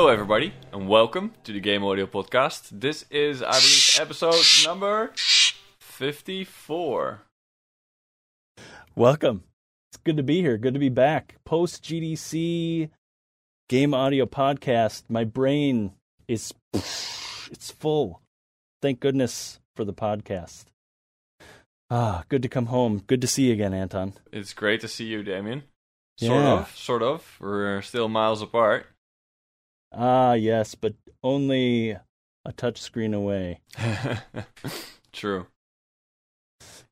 Hello, everybody, and welcome to the Game Audio Podcast. This is, I believe, episode number 54. Welcome. It's good to be here. Good to be back. Post GDC Game Audio Podcast. My brain is it's full. Thank goodness for the podcast. Ah, good to come home. Good to see you again, Anton. It's great to see you, Damien. Sort Yeah. of, sort of. We're still miles apart. Ah, yes, but only a touch screen away. True.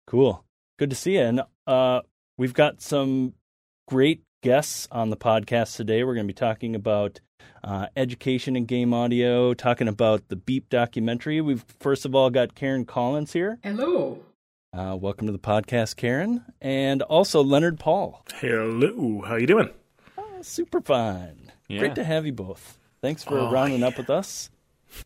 Cool. Good to see you. And uh, we've got some great guests on the podcast today. We're going to be talking about uh, education and game audio, talking about the Beep documentary. We've first of all got Karen Collins here. Hello. Uh, welcome to the podcast, Karen, and also Leonard Paul. Hello, how you doing? Oh, super fun. Yeah. Great to have you both. Thanks for Oh, rounding up with us.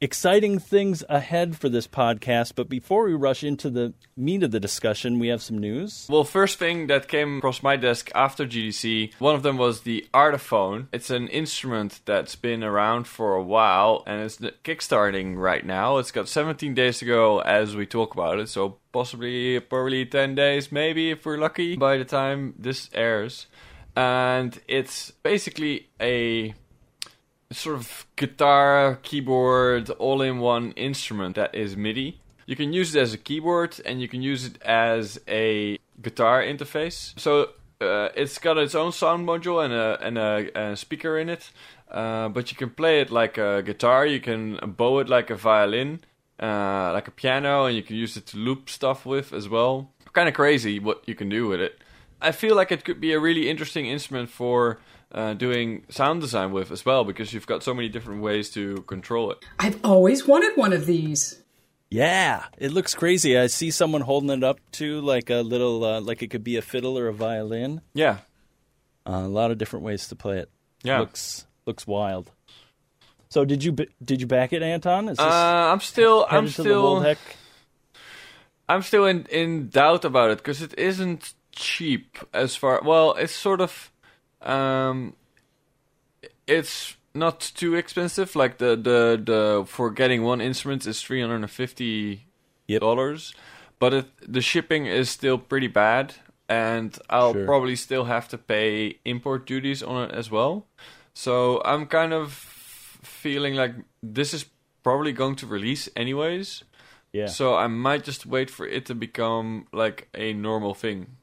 Exciting things ahead for this podcast, but before we rush into the meat of the discussion, we have some news. Well, first thing that came across my desk after GDC, one of them was the Artiphon. It's an instrument that's been around for a while and it's kickstarting right now. It's got 17 days to go as we talk about it, so possibly probably 10 days, maybe if we're lucky, by the time this airs. And it's basically a sort of guitar, keyboard, all in one instrument that is MIDI. You can use it as a keyboard and you can use it as a guitar interface. So uh, it's got its own sound module and a, and a, a speaker in it. Uh, but you can play it like a guitar, you can bow it like a violin, uh, like a piano, and you can use it to loop stuff with as well. Kind of crazy what you can do with it. I feel like it could be a really interesting instrument for uh, doing sound design with as well because you've got so many different ways to control it. I've always wanted one of these. Yeah, it looks crazy. I see someone holding it up to like a little, uh, like it could be a fiddle or a violin. Yeah, Uh, a lot of different ways to play it. yeah. looks looks wild. So did you did you back it, Anton? Is this Uh, I'm still, I'm headed to the World still, Heck? I'm still in in doubt about it because it isn't cheap as far. Well, it's sort of, um, it's not too expensive. Like the the the for getting one instrument is three hundred and fifty Yep. dollars, but it, the shipping is still pretty bad, and I'll Sure. probably still have to pay import duties on it as well. So I'm kind of feeling like this is probably going to release anyways. Yeah. So I might just wait for it to become like a normal thing.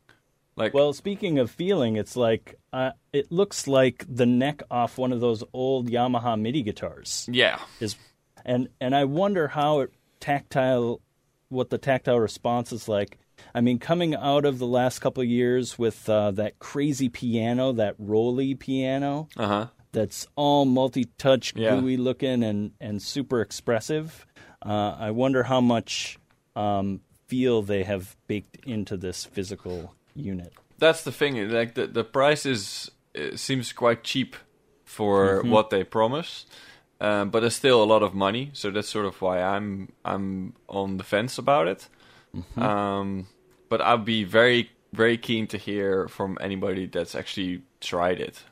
Like Well, speaking of feeling, it's like uh, it looks like the neck off one of those old Yamaha MIDI guitars yeah. is, and and I wonder how it tactile, what the tactile response is like. I mean, coming out of the last couple of years with uh, that crazy piano, that ROLI piano, Uh-huh. that's all multi-touch, Yeah. gooey looking, and and super expressive. Uh, I wonder how much um, feel they have baked into this physical unit. That's the thing. Like the the price is it seems quite cheap for Mm-hmm. what they promise. Um, but it's still a lot of money, so that's sort of why I'm I'm on the fence about it. Mm-hmm. Um, but I'd be very very keen to hear from anybody that's actually tried it.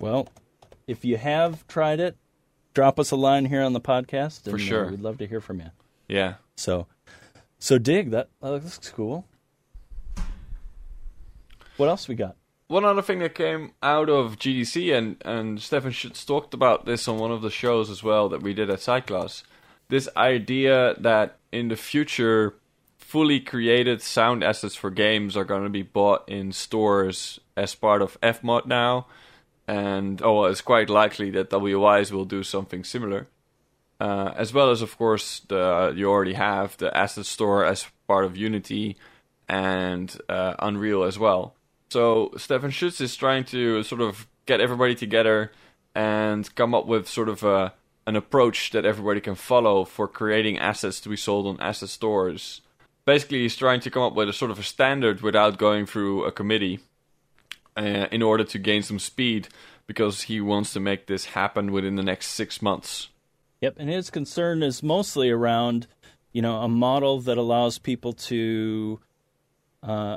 Well, if you have tried it, drop us a line here on the podcast. For and, uh, sure. we'd love to hear from you. Yeah. So, so dig that. That looks cool. What else we got? One other thing that came out of GDC, and, and Stephan Schutze talked about this on one of the shows as well that we did at Sideclass. This idea that in the future, fully created sound assets for games are going to be bought in stores as part of FMOD now. And oh, well, it's quite likely that Wwise will do something similar. Uh, as well as, of course, the you already have the asset store as part of Unity and uh, Unreal as well. So Stephan Schutze is trying to sort of get everybody together and come up with sort of a, an approach that everybody can follow for creating assets to be sold on asset stores. Basically, he's trying to come up with a sort of a standard without going through a committee uh, in order to gain some speed because he wants to make this happen within the next six months. Yep, and his concern is mostly around, you know, a model that allows people to uh,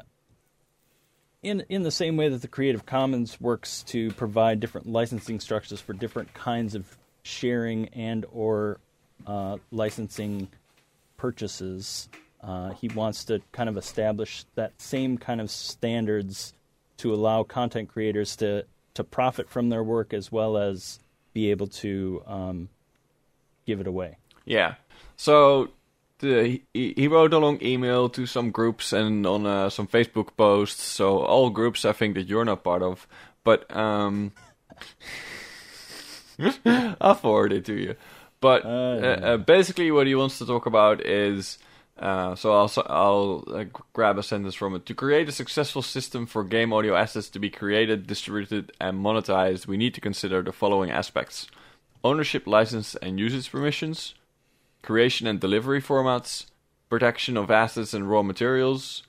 in in the same way that the Creative Commons works to provide different licensing structures for different kinds of sharing and or uh, licensing purchases, uh, he wants to kind of establish that same kind of standards to allow content creators to to profit from their work as well as be able to um, give it away. Yeah. So the, he, he wrote a long email to some groups and on uh, some Facebook posts. So all groups I think that you're not part of, but um, I'll forward it to you. But uh, uh, basically, what he wants to talk about is. Uh, so I'll I'll uh, grab a sentence from it. To create a successful system for game audio assets to be created, distributed, and monetized, we need to consider the following aspects: ownership, license, and usage permissions, creation and delivery formats, protection of assets and raw materials,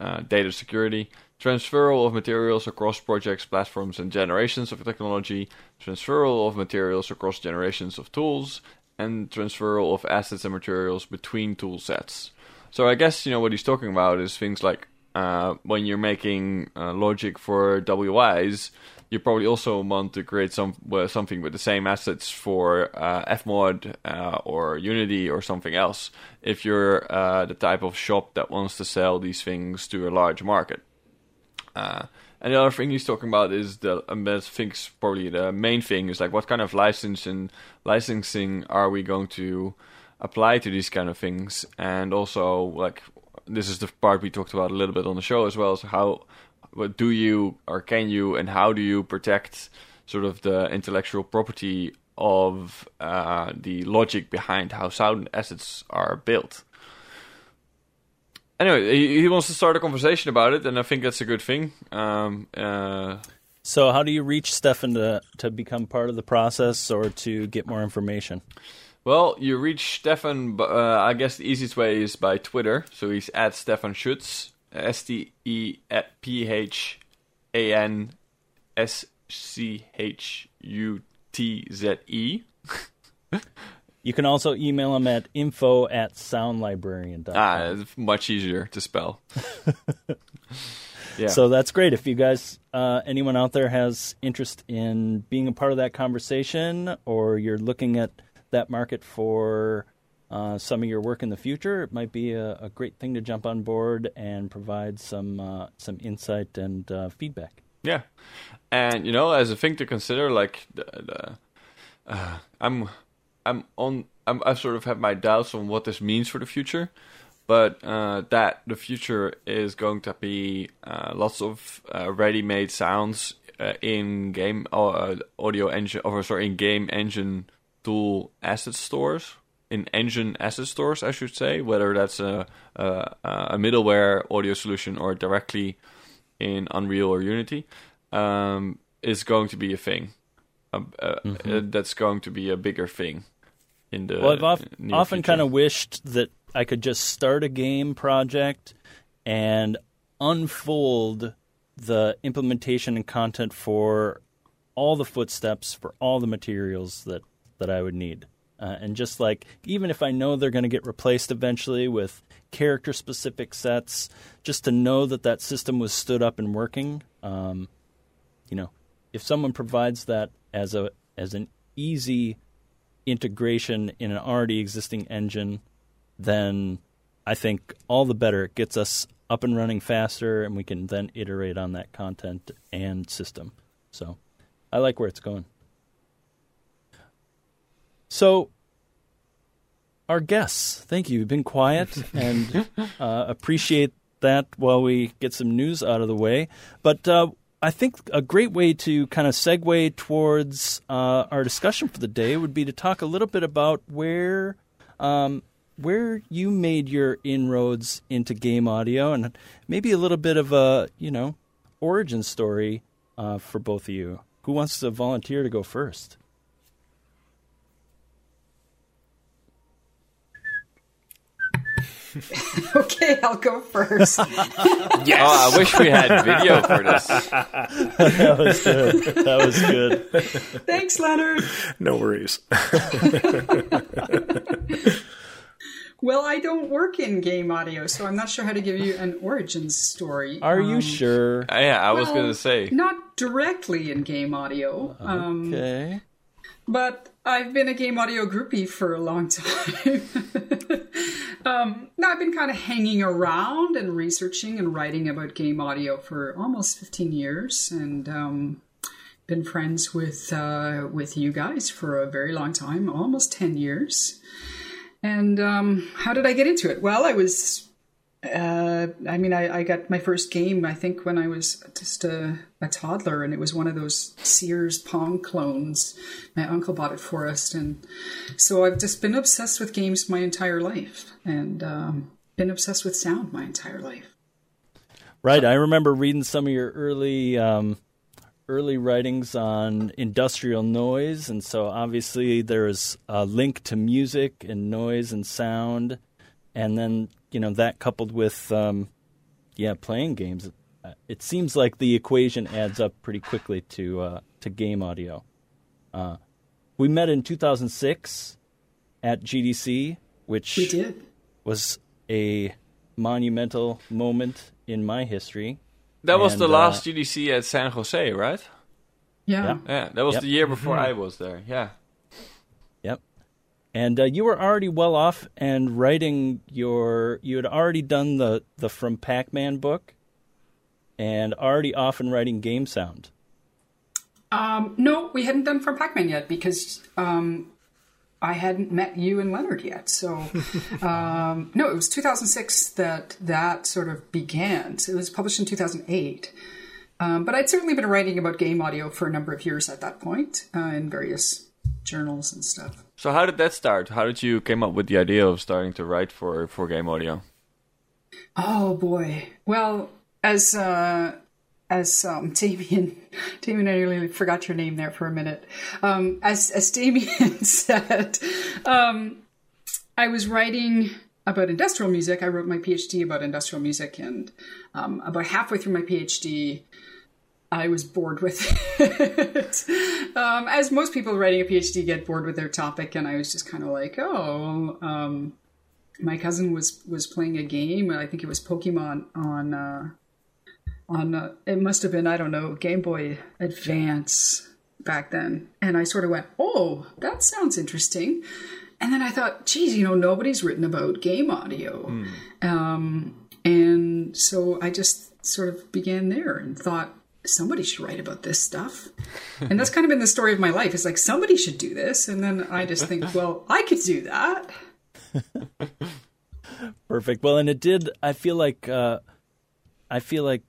uh, data security, transferal of materials across projects, platforms, and generations of technology, transferal of materials across generations of tools, and transferal of assets and materials between tool sets. So I guess you know what he's talking about is things like uh, when you're making uh, logic for Wwise, you probably also want to create some uh, something with the same assets for uh, Fmod uh, or Unity or something else. If you're uh, the type of shop that wants to sell these things to a large market. Uh, and the other thing he's talking about is the, um, I think probably the main thing is like what kind of license and licensing are we going to apply to these kind of things, and also like this is the part we talked about a little bit on the show as well. So how, what do you or can you and how do you protect sort of the intellectual property of uh, the logic behind how sound assets are built? anyway, he, he, wants to start a conversation about it, and I think that's a good thing. Um, uh, so, how do you reach Stephan to to become part of the process or to get more information? Well, you reach Stephan. Uh, I guess the easiest way is by Twitter. So he's at Stephan Schutze, S T E P H A N S C H U T Z E. You can also email him at info at soundlibrarian.com. Ah, it's much easier to spell. yeah. So that's great. If you guys, uh, anyone out there has interest in being a part of that conversation or you're looking at that market for uh, some of your work in the future, it might be a, a great thing to jump on board and provide some uh, some insight and uh, feedback. Yeah, and you know, as a thing to consider, like the, the uh, I'm I'm on. I'm, I sort of have my doubts on what this means for the future, but uh, that the future is going to be uh, lots of ready-made sounds in game audio engine, or sorry, in game engine tool asset stores, in engine asset stores, I should say, whether that's a a, a middleware audio solution or directly in Unreal or Unity, um, is going to be a thing. Uh, mm-hmm. uh, that's going to be a bigger thing in the well, I've of, often kind of wished that I could just start a game project and unfold the implementation and content for all the footsteps for all the materials that that I would need. Uh, and just like even if I know they're going to get replaced eventually with character specific sets, just to know that that system was stood up and working. Um, you know, if someone provides that as a as an easy integration in an already existing engine, then I think all the better. It gets us up and running faster, and we can then iterate on that content and system. So I like where it's going. So, our guests, thank you. You've been quiet and uh, appreciate that while we get some news out of the way. But uh, I think a great way to kind of segue towards uh, our discussion for the day would be to talk a little bit about where um, where you made your inroads into game audio, and maybe a little bit of a you know origin story uh, for both of you. Who wants to volunteer to go first? okay, I'll go first. yes. Oh, I wish we had video for this. that was good. That was good. Thanks, Leonard. No worries. Well, I don't work in game audio, so I'm not sure how to give you an origin story. Are you Um, sure? Uh, yeah, I was gonna say. Not directly in game audio, um, Okay. but I've been a game audio groupie for a long time. um, no, I've been kind of hanging around and researching and writing about game audio for almost 15 years, and um, been friends with uh, with you guys for a very long time, almost 10 years. And um, how did I get into it? Well, I was uh, I mean, I, I got my first game, I think, when I was just a, a toddler, and it was one of those Sears Pong clones. My uncle bought it for us. And so I've just been obsessed with games my entire life and um, been obsessed with sound my entire life. Right. I remember reading some of your early um, early writings on industrial noise, and so obviously there's a link to music and noise and sound, and then you know that coupled with um, yeah playing games. uh, It seems like the equation adds up pretty quickly to uh, to game audio. Uh, we met in 2006 at GDC, which We did. was a monumental moment in my history. That was the And, uh, last GDC at San Jose, right? Yeah. Yeah. Yeah, that was Yep. the year before I was there. Yeah. And uh, you were already well off and writing your. You had already done the the From Pac-Man book, and already off and writing game sound. Um, no, we hadn't done from Pac-Man yet because um, I hadn't met you and Leonard yet. So, um, no, it was 2006 that that sort of began. So it was published in 2008. Um, but I'd certainly been writing about game audio for a number of years at that point uh, in various journals and stuff. So how did that start? How did you came up with the idea of starting to write for for game audio? Oh boy. Well, as uh, as um, Damien, Damien, I nearly forgot your name there for a minute. Um, as as Damien said, um, I was writing about industrial music. I wrote my PhD about industrial music, and um, about halfway through my PhD, I was bored with it. um, as most people writing a PhD get bored with their topic, and I was just kind of like, oh. Um, my cousin was was playing a game. I think it was Pokemon on uh, on uh, it must have been I don't know Game Boy Advance back then, and I sort of went, "Oh, that sounds interesting." And then I thought, "Geez, you know, nobody's written about game audio," um, and so I just sort of began there and thought. Somebody should write about this stuff. And that's kind of been the story of my life. It's like somebody should do this. And then I just think, well, I could do that. Perfect. Well, and it did. I feel like uh, I feel like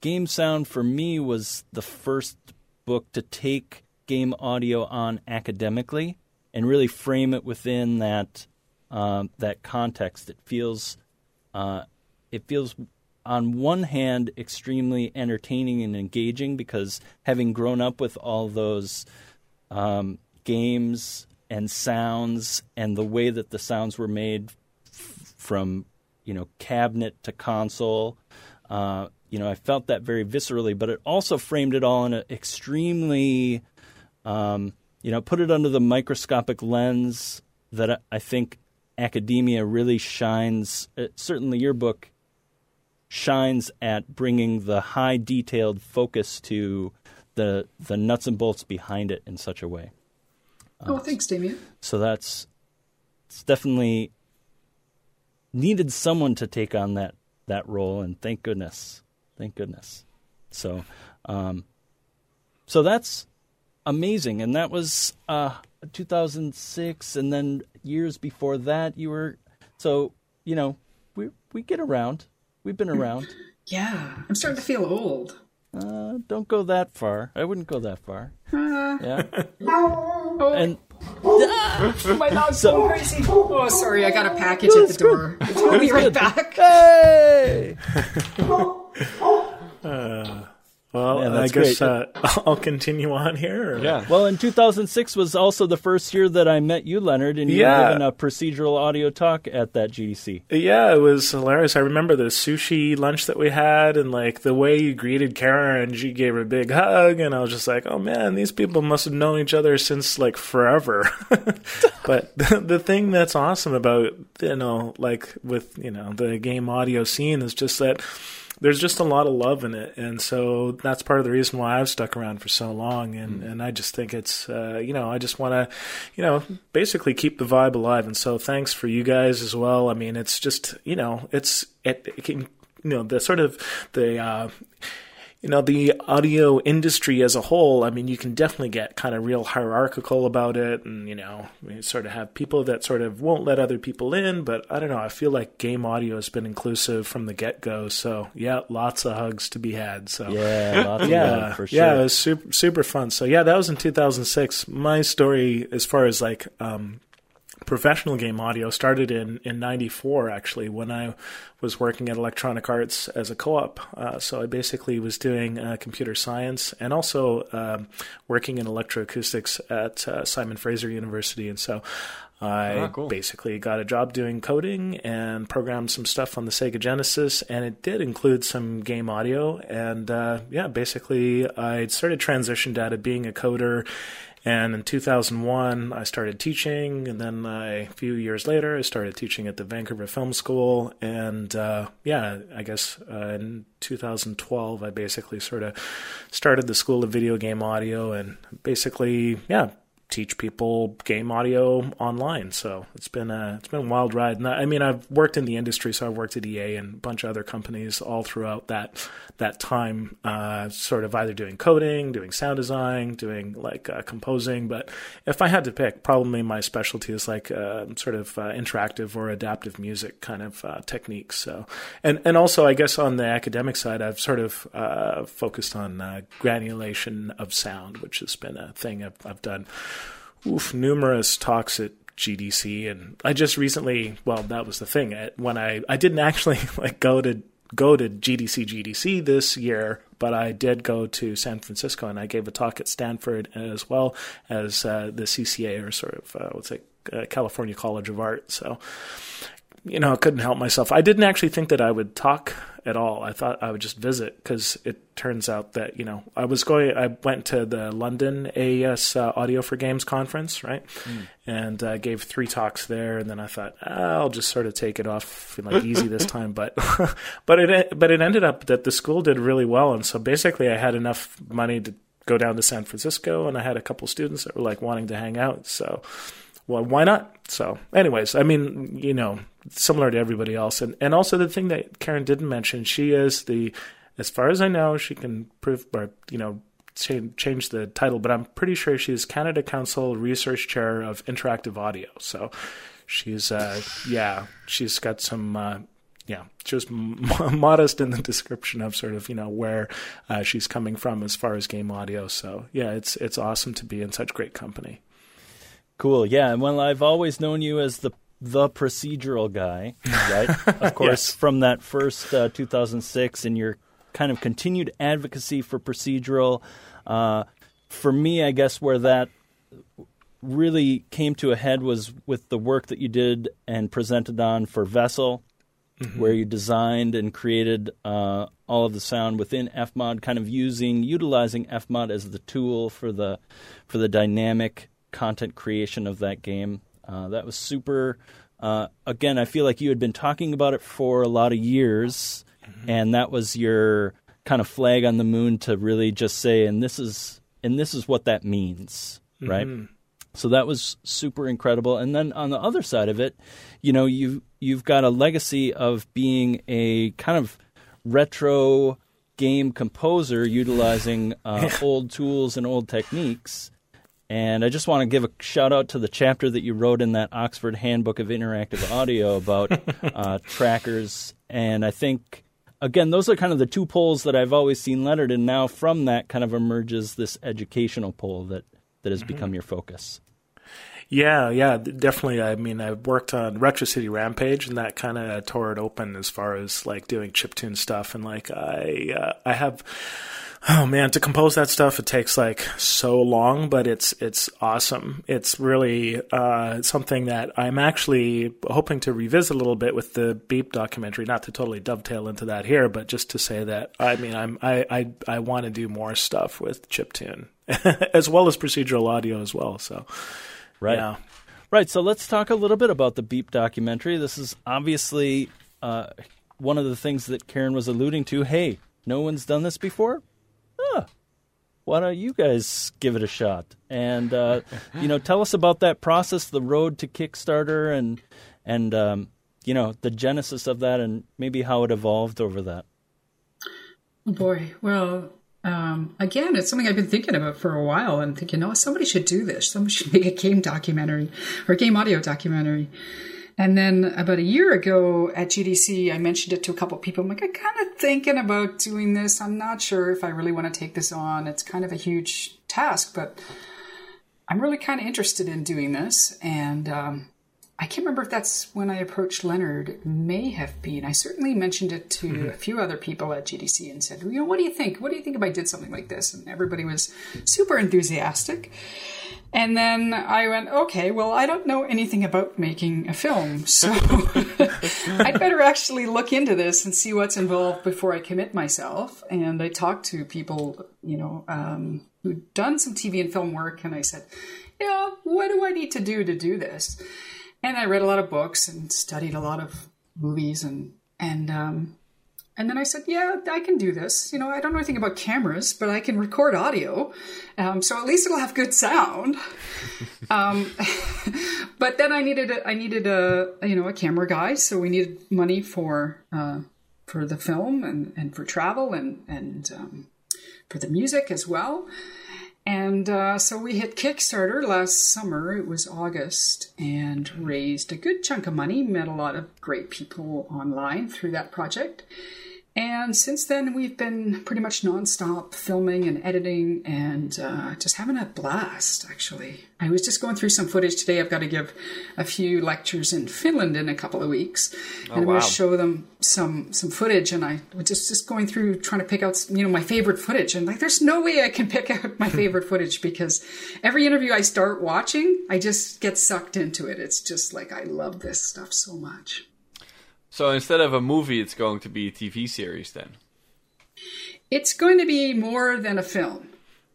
Game Sound for me was the first book to take game audio on academically and really frame it within that um, that context. It feels uh, it feels on one hand extremely entertaining and engaging because having grown up with all those um, games and sounds and the way that the sounds were made f- from you know cabinet to console uh, you know I felt that very viscerally but it also framed it all in an extremely um, you know put it under the microscopic lens that I- I think academia really shines uh, certainly your book shines at bringing the high detailed focus to the the nuts and bolts behind it in such a way. Oh, thanks, Damien. So that's it's definitely needed someone to take on that that role, and thank goodness, thank goodness. So, um, so that's amazing, and that was uh, 2006, and then years before that, you were so you know we we get around, we've been around. Yeah, I'm starting to feel old. Uh, don't go that far. I wouldn't go that far. Uh, Yeah, oh, and my dog's so- going crazy. Oh, sorry, I got a package at the door. I'll be right back. hey, Well, Man, I guess uh, I'll continue on here. Or? Yeah. Well, in 2006 was also the first year that I met you, Leonard, and you yeah. were giving a procedural audio talk at that GDC. Yeah, it was hilarious. I remember the sushi lunch that we had, and like the way you greeted Karen, and she gave her a big hug, and I was just like, oh man, these people must have known each other since like forever. but the, the thing that's awesome about you know, like with you know the game audio scene is just that there's just a lot of love in it, and so that's part of the reason why I've stuck around for so long. And mm. and I just think it's uh, you know I just want to you know basically keep the vibe alive. And so thanks for you guys as well. I mean, it's just you know it's it, it can, you know the sort of the uh, you know, the audio industry as a whole, I mean, you can definitely get kind of real hierarchical about it. And, you know, you sort of have people that sort of won't let other people in. But I don't know. I feel like game audio has been inclusive from the get go. So, yeah, lots of hugs to be had. So, yeah, lots yeah, for sure. Yeah, it was super, super fun. So, yeah, that was in 2006. My story, as far as like, um, professional game audio started in in 94 actually when I was working at Electronic Arts as a co-op uh, so I basically was doing uh, computer science and also um, working in electroacoustics at uh, Simon Fraser University and so I ah, cool. basically got a job doing coding and programmed some stuff on the Sega Genesis, and it did include some game audio. And uh, yeah, basically, I started transitioned out of being a coder and in 2001, I started teaching, and then I, a few years later, I started teaching at the Vancouver Film School. And uh, yeah, I guess uh, in 2012, I basically sort of started the School of Video Game Audio, and basically, yeah, teach people game audio online. So it's been a it's been a wild ride. And I mean, I've worked in the industry, so I've worked at EA and a bunch of other companies all throughout that that time. Uh, sort of either doing coding, doing sound design, doing like uh, composing. But if I had to pick, probably my specialty is like uh, sort of uh, interactive or adaptive music kind of uh, techniques. So and and also I guess on the academic side, I've sort of uh, focused on granulation of sound, which has been a thing I've, I've done oof, numerous talks at GDC, and I just recently, well, that was the thing. When I I didn't actually like go to go to GDC GDC this year, but I did go to San Francisco and I gave a talk at Stanford as well as uh, the CCA or sort of uh, what's it, uh, California College of Art. So, you know, I couldn't help myself. I didn't actually think that I would talk at all. I thought I would just visit because it turns out that you know I was going. I went to the London AES uh, Audio for Games conference, right, mm. and uh, gave three talks there. And then I thought ah, I'll just sort of take it off like easy this time. But but it but it ended up that the school did really well, and so basically I had enough money to go down to San Francisco, and I had a couple students that were like wanting to hang out, so well, why not? So, anyways, I mean, you know, similar to everybody else, and and also the thing that Karen didn't mention, she is the, as far as I know, she can prove or you know change, change the title, but I'm pretty sure she's Canada Council Research Chair of Interactive Audio. So, she's uh, yeah, she's got some. Uh, yeah, just m- modest in the description of sort of you know where uh, she's coming from as far as game audio. So yeah, it's it's awesome to be in such great company. Cool. Yeah. and Well, I've always known you as the the procedural guy, right? of course, yes. from that first uh, 2006 and your kind of continued advocacy for procedural. Uh, for me, I guess where that really came to a head was with the work that you did and presented on for Vessel, mm-hmm. where you designed and created uh, all of the sound within FMOD, kind of using utilizing FMOD as the tool for the for the dynamic content creation of that game. Uh, that was super. Uh, again, I feel like you had been talking about it for a lot of years, mm-hmm. and that was your kind of flag on the moon to really just say, and this is and this is what that means, mm-hmm. right? So that was super incredible. And then on the other side of it, you know, you you've got a legacy of being a kind of retro game composer utilizing uh, old tools and old techniques. And I just want to give a shout out to the chapter that you wrote in that Oxford Handbook of Interactive Audio about uh, trackers. And I think, again, those are kind of the two poles that I've always seen Leonard. And now from that kind of emerges this educational pole that, that has mm-hmm. become your focus. Yeah, yeah, definitely. I mean, I've worked on Retro City Rampage, and that kind of tore it open as far as like doing chiptune stuff. And like, I, uh, I have Oh man, to compose that stuff it takes like so long, but it's it's awesome. It's really uh, something that I'm actually hoping to revisit a little bit with the Beep documentary. Not to totally dovetail into that here, but just to say that I mean I'm I I, I want to do more stuff with chiptune as well as procedural audio as well. So right, yeah. right. So let's talk a little bit about the Beep documentary. This is obviously uh, one of the things that Karen was alluding to. Hey, no one's done this before huh, why don't you guys give it a shot? And uh, you know, tell us about that process, the road to Kickstarter, and and um, you know the genesis of that, and maybe how it evolved over that. Oh boy, well, um, again, it's something I've been thinking about for a while, and thinking, oh, somebody should do this. Somebody should make a game documentary or a game audio documentary. And then about a year ago at GDC, I mentioned it to a couple people. I'm like, I'm kind of thinking about doing this. I'm not sure if I really want to take this on. It's kind of a huge task, but I'm really kind of interested in doing this. And um, I can't remember if that's when I approached Leonard. It may have been. I certainly mentioned it to mm-hmm. a few other people at GDC and said, you know, what do you think? What do you think if I did something like this? And everybody was super enthusiastic. And then I went, okay, well, I don't know anything about making a film, so I'd better actually look into this and see what's involved before I commit myself. And I talked to people, you know, um, who'd done some TV and film work, and I said, yeah, what do I need to do to do this? And I read a lot of books and studied a lot of movies and and um, and then I said, yeah, I can do this. You know, I don't know anything about cameras, but I can record audio. Um, so at least it'll have good sound. um, but then I needed a, I needed a, you know, a camera guy. So we needed money for, uh, for the film and, and for travel and, and, um, for the music as well. And uh, so we hit Kickstarter last summer. It was August and raised a good chunk of money, met a lot of great people online through that project. And since then, we've been pretty much nonstop filming and editing and uh, just having a blast, actually. I was just going through some footage today. I've got to give a few lectures in Finland in a couple of weeks. Oh, and I'm wow. going to show them some some footage. And I was just, just going through trying to pick out, you know, my favorite footage. And like, there's no way I can pick out my favorite footage because every interview I start watching, I just get sucked into it. It's just like, I love this stuff so much. So instead of a movie, it's going to be a TV series then? It's going to be more than a film.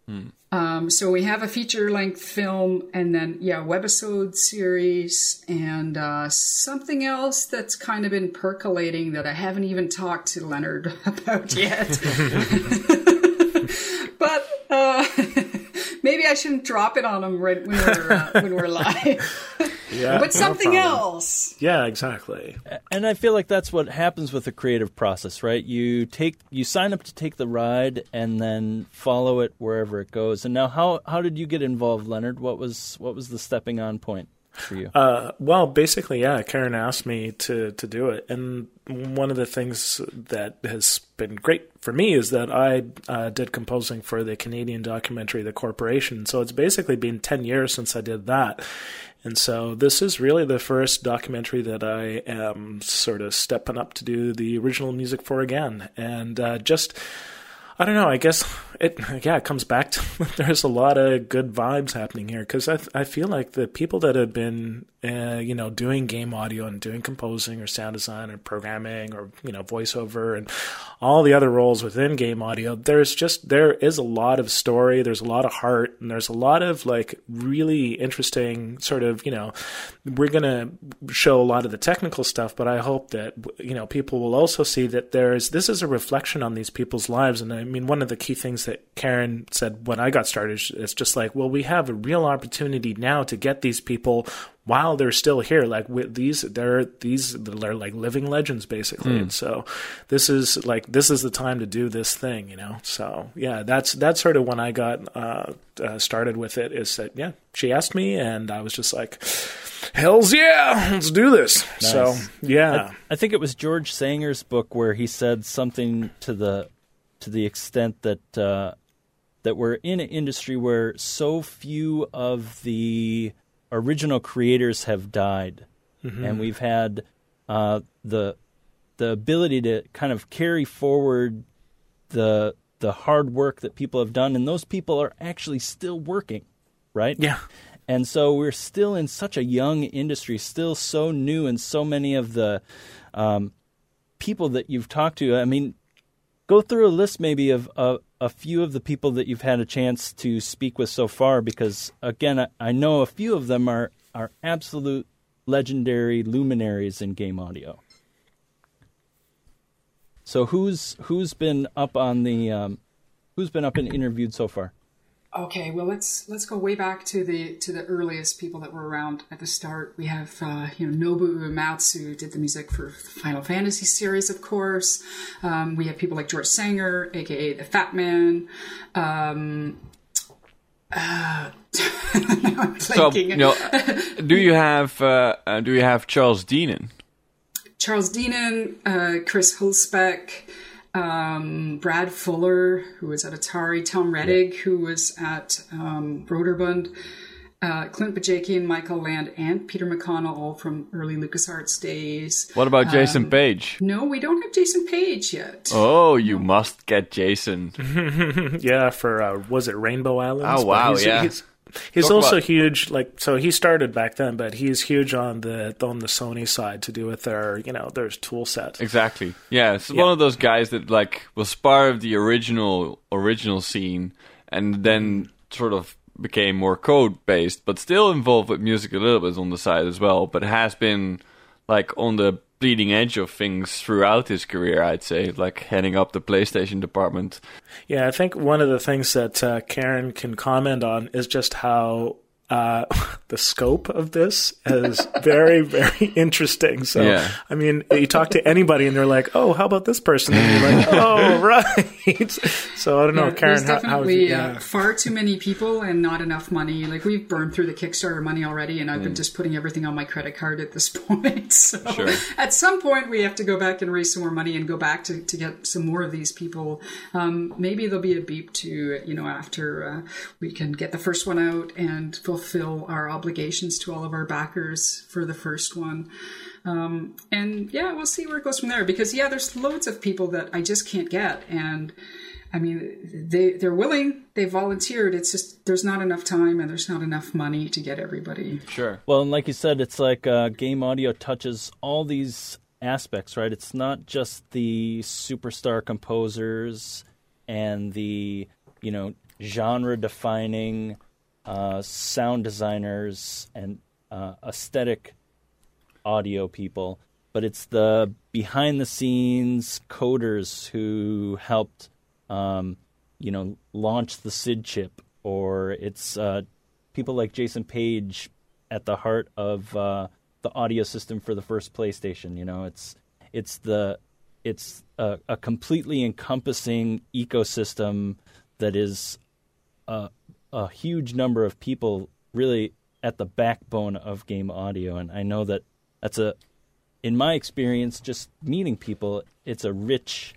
Hmm. Um, so we have a feature length film and then, yeah, webisode series and uh, something else that's kind of been percolating that I haven't even talked to Leonard about yet. but uh, maybe I shouldn't drop it on him right when we're, uh, when we're live. Yeah, but something no else. Yeah, exactly. And I feel like that's what happens with the creative process, right? You take you sign up to take the ride and then follow it wherever it goes. And now how how did you get involved, Leonard? What was what was the stepping on point? for you? Uh, well, basically, yeah. Karen asked me to to do it, and one of the things that has been great for me is that I uh, did composing for the Canadian documentary The Corporation. So it's basically been ten years since I did that, and so this is really the first documentary that I am sort of stepping up to do the original music for again, and uh, just I don't know. I guess it yeah it comes back to there's a lot of good vibes happening here because I I feel like the people that have been uh, you know doing game audio and doing composing or sound design or programming or you know voiceover and all the other roles within game audio there's just there is a lot of story there's a lot of heart and there's a lot of like really interesting sort of you know we're gonna show a lot of the technical stuff but I hope that you know people will also see that there's this is a reflection on these people's lives and I mean one of the key things that Karen said when I got started is just like well we have a real opportunity now to get these people while they're still here. Like with these, they're these they're like living legends basically. Mm. And so this is like this is the time to do this thing, you know. So yeah, that's that's sort of when I got uh, uh, started with it. Is that yeah? She asked me, and I was just like. Hell's yeah, let's do this. Nice. So yeah, I, I think it was George Sanger's book where he said something to the to the extent that uh, that we're in an industry where so few of the original creators have died, mm-hmm. and we've had uh, the the ability to kind of carry forward the the hard work that people have done, and those people are actually still working, right? Yeah. And so we're still in such a young industry, still so new, and so many of the um, people that you've talked to. I mean, go through a list maybe of uh, a few of the people that you've had a chance to speak with so far, because again, I, I know a few of them are are absolute legendary luminaries in game audio. So who's who's been up on the um, who's been up and interviewed so far? Okay, well let's let's go way back to the to the earliest people that were around at the start. We have uh, you know Nobuo Uematsu did the music for the Final Fantasy series, of course. Um, we have people like George Sanger, aka the Fat Man. Um, uh, so you know, do you have uh, uh, do you have Charles Deenen? Charles Deenen, uh, Chris Hulsbeck um, Brad Fuller, who was at Atari, Tom Rettig, yeah. who was at um, Broderbund, uh, Clint Bajakian, Michael Land, and Peter McConnell, all from early LucasArts days. What about Jason um, Paige? No, we don't have Jason Page yet. Oh, you no. must get Jason. yeah, for uh, was it Rainbow Islands? Oh wow, he's, yeah. He's, He's Talk also about- huge, like so. He started back then, but he's huge on the on the Sony side to do with their, you know, their tool set. Exactly. Yeah, it's yeah. one of those guys that like was part of the original original scene, and then sort of became more code based, but still involved with music a little bit on the side as well. But has been like on the bleeding edge of things throughout his career, I'd say, like heading up the PlayStation department. Yeah, I think one of the things that uh, Karen can comment on is just how uh, the scope of this is very, very interesting. So, yeah. I mean, you talk to anybody and they're like, "Oh, how about this person?" And you're like, "Oh, right." so I don't know, yeah, Karen. There's definitely how, how, uh, far too many people and not enough money. Like we've burned through the Kickstarter money already, and I've mm. been just putting everything on my credit card at this point. So sure. at some point, we have to go back and raise some more money and go back to, to get some more of these people. Um, maybe there'll be a beep to you know after uh, we can get the first one out and fulfill our obligations to all of our backers for the first one. Um, and yeah, we'll see where it goes from there. Because yeah, there's loads of people that I just can't get, and I mean, they they're willing, they volunteered. It's just there's not enough time and there's not enough money to get everybody. Sure. Well, and like you said, it's like uh, game audio touches all these aspects, right? It's not just the superstar composers and the you know genre defining uh, sound designers and uh, aesthetic audio people, but it's the behind the scenes coders who helped, um, you know, launch the SID chip, or it's uh, people like Jason Page at the heart of uh, the audio system for the first PlayStation. You know, it's it's the it's a, a completely encompassing ecosystem that is uh, a huge number of people really at the backbone of game audio, and I know that that's a, in my experience, just meeting people, it's a rich,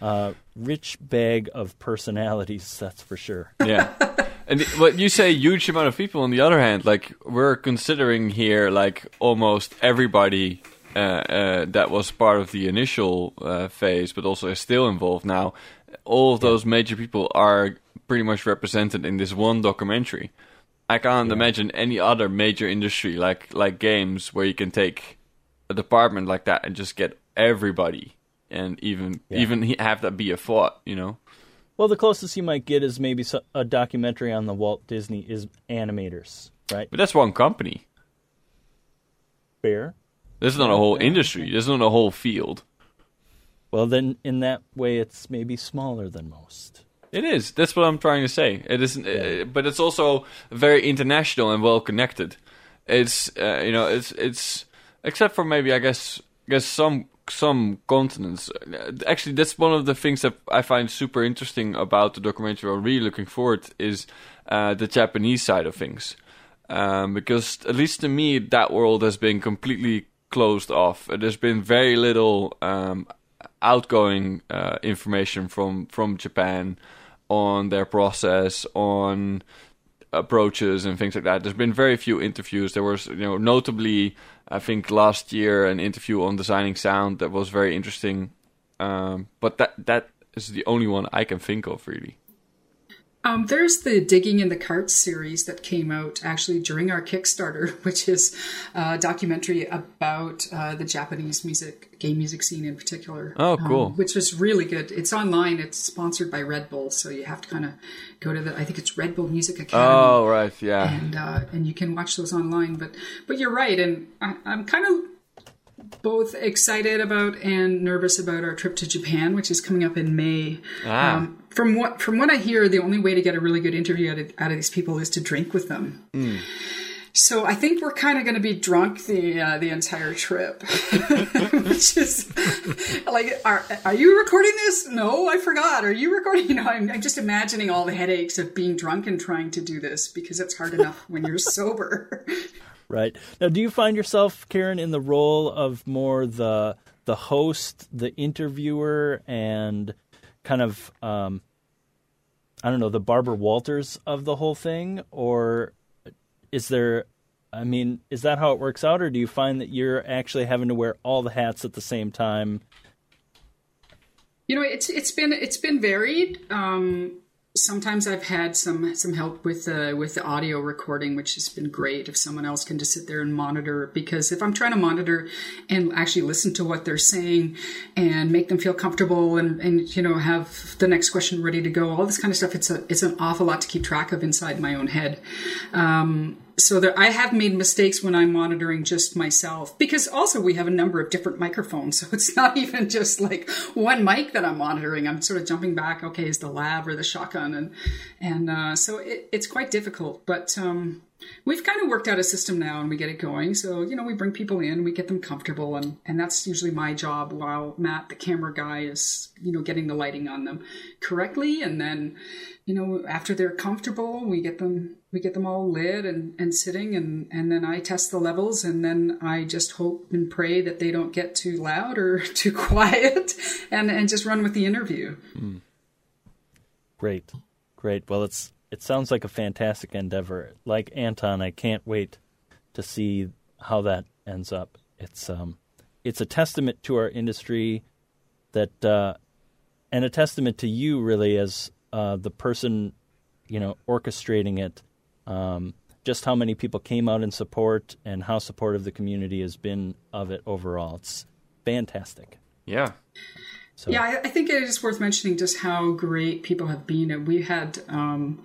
uh, rich bag of personalities. That's for sure. Yeah. And what you say, huge amount of people. On the other hand, like we're considering here, like almost everybody uh, uh, that was part of the initial uh, phase, but also is still involved now. All of those major people are pretty much represented in this one documentary. I can't yeah. imagine any other major industry like like games where you can take a department like that and just get everybody and even yeah. even have that be a thought, you know. Well, the closest you might get is maybe a documentary on the Walt Disney is animators, right? But that's one company. Fair. This is not a whole industry. This is not a whole field. Well, then in that way, it's maybe smaller than most. It is. That's what I'm trying to say. It isn't, yeah. uh, but it's also very international and well connected. It's uh, you know it's it's except for maybe I guess I guess some some continents. Actually, that's one of the things that I find super interesting about the documentary. I'm really looking forward is uh, the Japanese side of things, um, because at least to me that world has been completely closed off. There's been very little um, outgoing uh, information from from Japan on their process, on approaches and things like that. There's been very few interviews. There was, you know, notably, I think last year an interview on designing sound that was very interesting. Um, but that that is the only one I can think of really. Um, there's the Digging in the Carts series that came out actually during our Kickstarter, which is a documentary about uh, the Japanese music, game music scene in particular. Oh, cool. Um, which was really good. It's online. It's sponsored by Red Bull, so you have to kind of go to the. I think it's Red Bull Music Academy. Oh, right, yeah. And uh, and you can watch those online. But but you're right, and I, I'm kind of both excited about and nervous about our trip to Japan, which is coming up in May. Ah. Um, from what from what I hear, the only way to get a really good interview out of, out of these people is to drink with them. So I think we're kind of going to be drunk the uh, the entire trip, which is like, are are you recording this? No, I forgot. Are you recording? You know, I'm, I'm just imagining all the headaches of being drunk and trying to do this because it's hard enough when you're sober. Right. Now, do you find yourself, Karen, in the role of more the the host, the interviewer, and kind of um, I don't know, the Barbara Walters of the whole thing, or is there? I mean, is that how it works out, or do you find that you're actually having to wear all the hats at the same time? You know, it's it's been it's been varied. Um, sometimes I've had some some help with the with the audio recording, which has been great. If someone else can just sit there and monitor, because if I'm trying to monitor and actually listen to what they're saying and make them feel comfortable and and you know have the next question ready to go, all this kind of stuff, it's a it's an awful lot to keep track of inside my own head. Um, so there, I have made mistakes when I'm monitoring just myself because also we have a number of different microphones. So it's not even just like one mic that I'm monitoring. I'm sort of jumping back. Okay, is the lav or the shotgun? And, and, uh, so it, it's quite difficult, but, um, we've kind of worked out a system now and we get it going. So, you know, we bring people in, we get them comfortable and, and that's usually my job while Matt, the camera guy is, you know, getting the lighting on them correctly. And then, you know, after they're comfortable, we get them, we get them all lit and, and sitting and, and then I test the levels and then I just hope and pray that they don't get too loud or too quiet and, and just run with the interview. Mm. Great. Great. Well, it's, it sounds like a fantastic endeavor. Like Anton, I can't wait to see how that ends up. It's, um, it's a testament to our industry that, uh, and a testament to you really as uh, the person, you know, orchestrating it. Um, just how many people came out in support and how supportive the community has been of it overall. It's fantastic. Yeah. So. Yeah, I, I, think it is worth mentioning just how great people have been. And we had, um,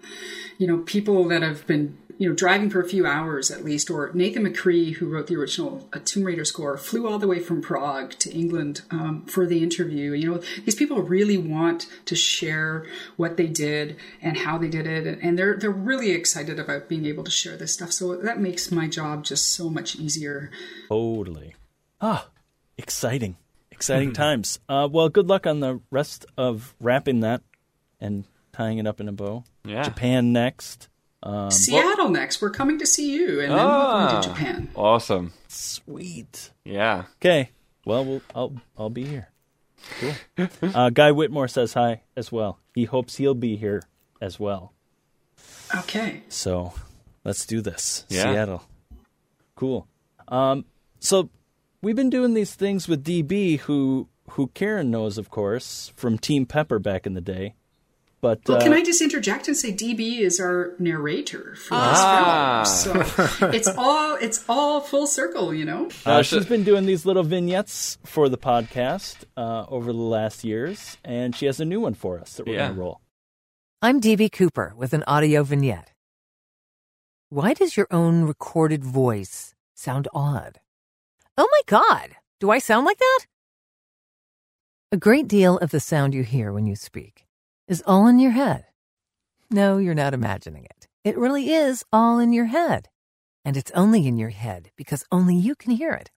you know, people that have been you know, driving for a few hours at least, or Nathan McCree, who wrote the original uh, Tomb Raider score, flew all the way from Prague to England um, for the interview. You know, these people really want to share what they did and how they did it, and they're they're really excited about being able to share this stuff. So that makes my job just so much easier. Totally. Ah, exciting, exciting times. Uh, well, good luck on the rest of wrapping that and tying it up in a bow. Yeah. Japan next. Um, Seattle well, next. We're coming to see you, and then ah, we're going to Japan. Awesome. Sweet. Yeah. Okay. Well, we'll I'll I'll be here. Cool. uh, Guy Whitmore says hi as well. He hopes he'll be here as well. Okay. So let's do this. Yeah. Seattle. Cool. Um, so we've been doing these things with DB, who who Karen knows, of course, from Team Pepper back in the day. But well, uh, can I just interject and say DB is our narrator for ah. this film, so it's all it's all full circle, you know. Uh, she's been doing these little vignettes for the podcast uh, over the last years, and she has a new one for us that we're yeah. going to roll. I'm DB Cooper with an audio vignette. Why does your own recorded voice sound odd? Oh my God, do I sound like that? A great deal of the sound you hear when you speak is all in your head. No, you're not imagining it. It really is all in your head. And it's only in your head because only you can hear it.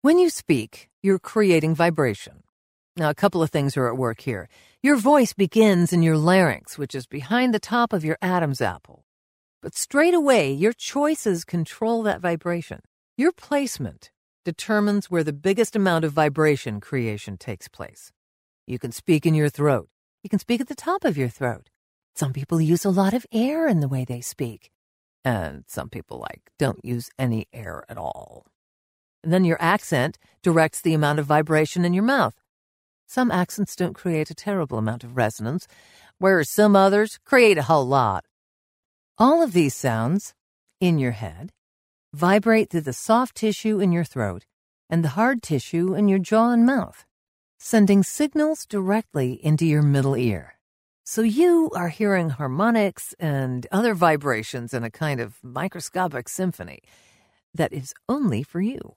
When you speak, you're creating vibration. Now, a couple of things are at work here. Your voice begins in your larynx, which is behind the top of your Adam's apple. But straight away, your choices control that vibration. Your placement determines where the biggest amount of vibration creation takes place. You can speak in your throat. You can speak at the top of your throat. Some people use a lot of air in the way they speak. And some people, like, don't use any air at all. And then your accent directs the amount of vibration in your mouth. Some accents don't create a terrible amount of resonance, whereas some others create a whole lot. All of these sounds, in your head, vibrate through the soft tissue in your throat and the hard tissue in your jaw and mouth, sending signals directly into your middle ear. So you are hearing harmonics and other vibrations in a kind of microscopic symphony that is only for you.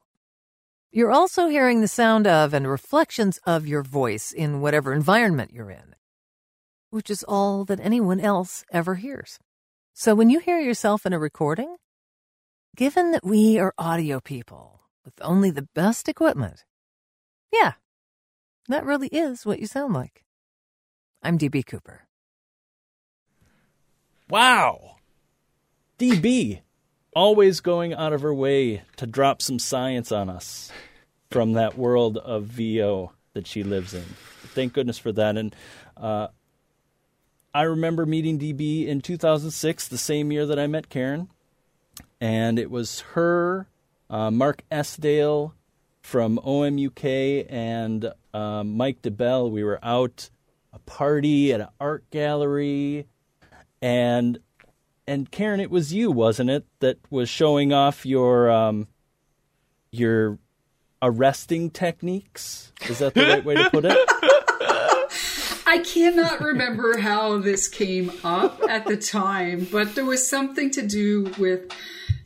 You're also hearing the sound of and reflections of your voice in whatever environment you're in, which is all that anyone else ever hears. So when you hear yourself in a recording, given that we are audio people with only the best equipment, yeah, that really is what you sound like. I'm DB Cooper. Wow. DB, always going out of her way to drop some science on us from that world of VO that she lives in. Thank goodness for that. And uh, I remember meeting DB in 2006, the same year that I met Karen. And it was her, uh, Mark Estdale from OMUK, and uh, Mike DeBell. We were out a party at an art gallery and and Karen, it was you, wasn't it, that was showing off your um, your arresting techniques? Is that the right way to put it? I cannot remember how this came up at the time, but there was something to do with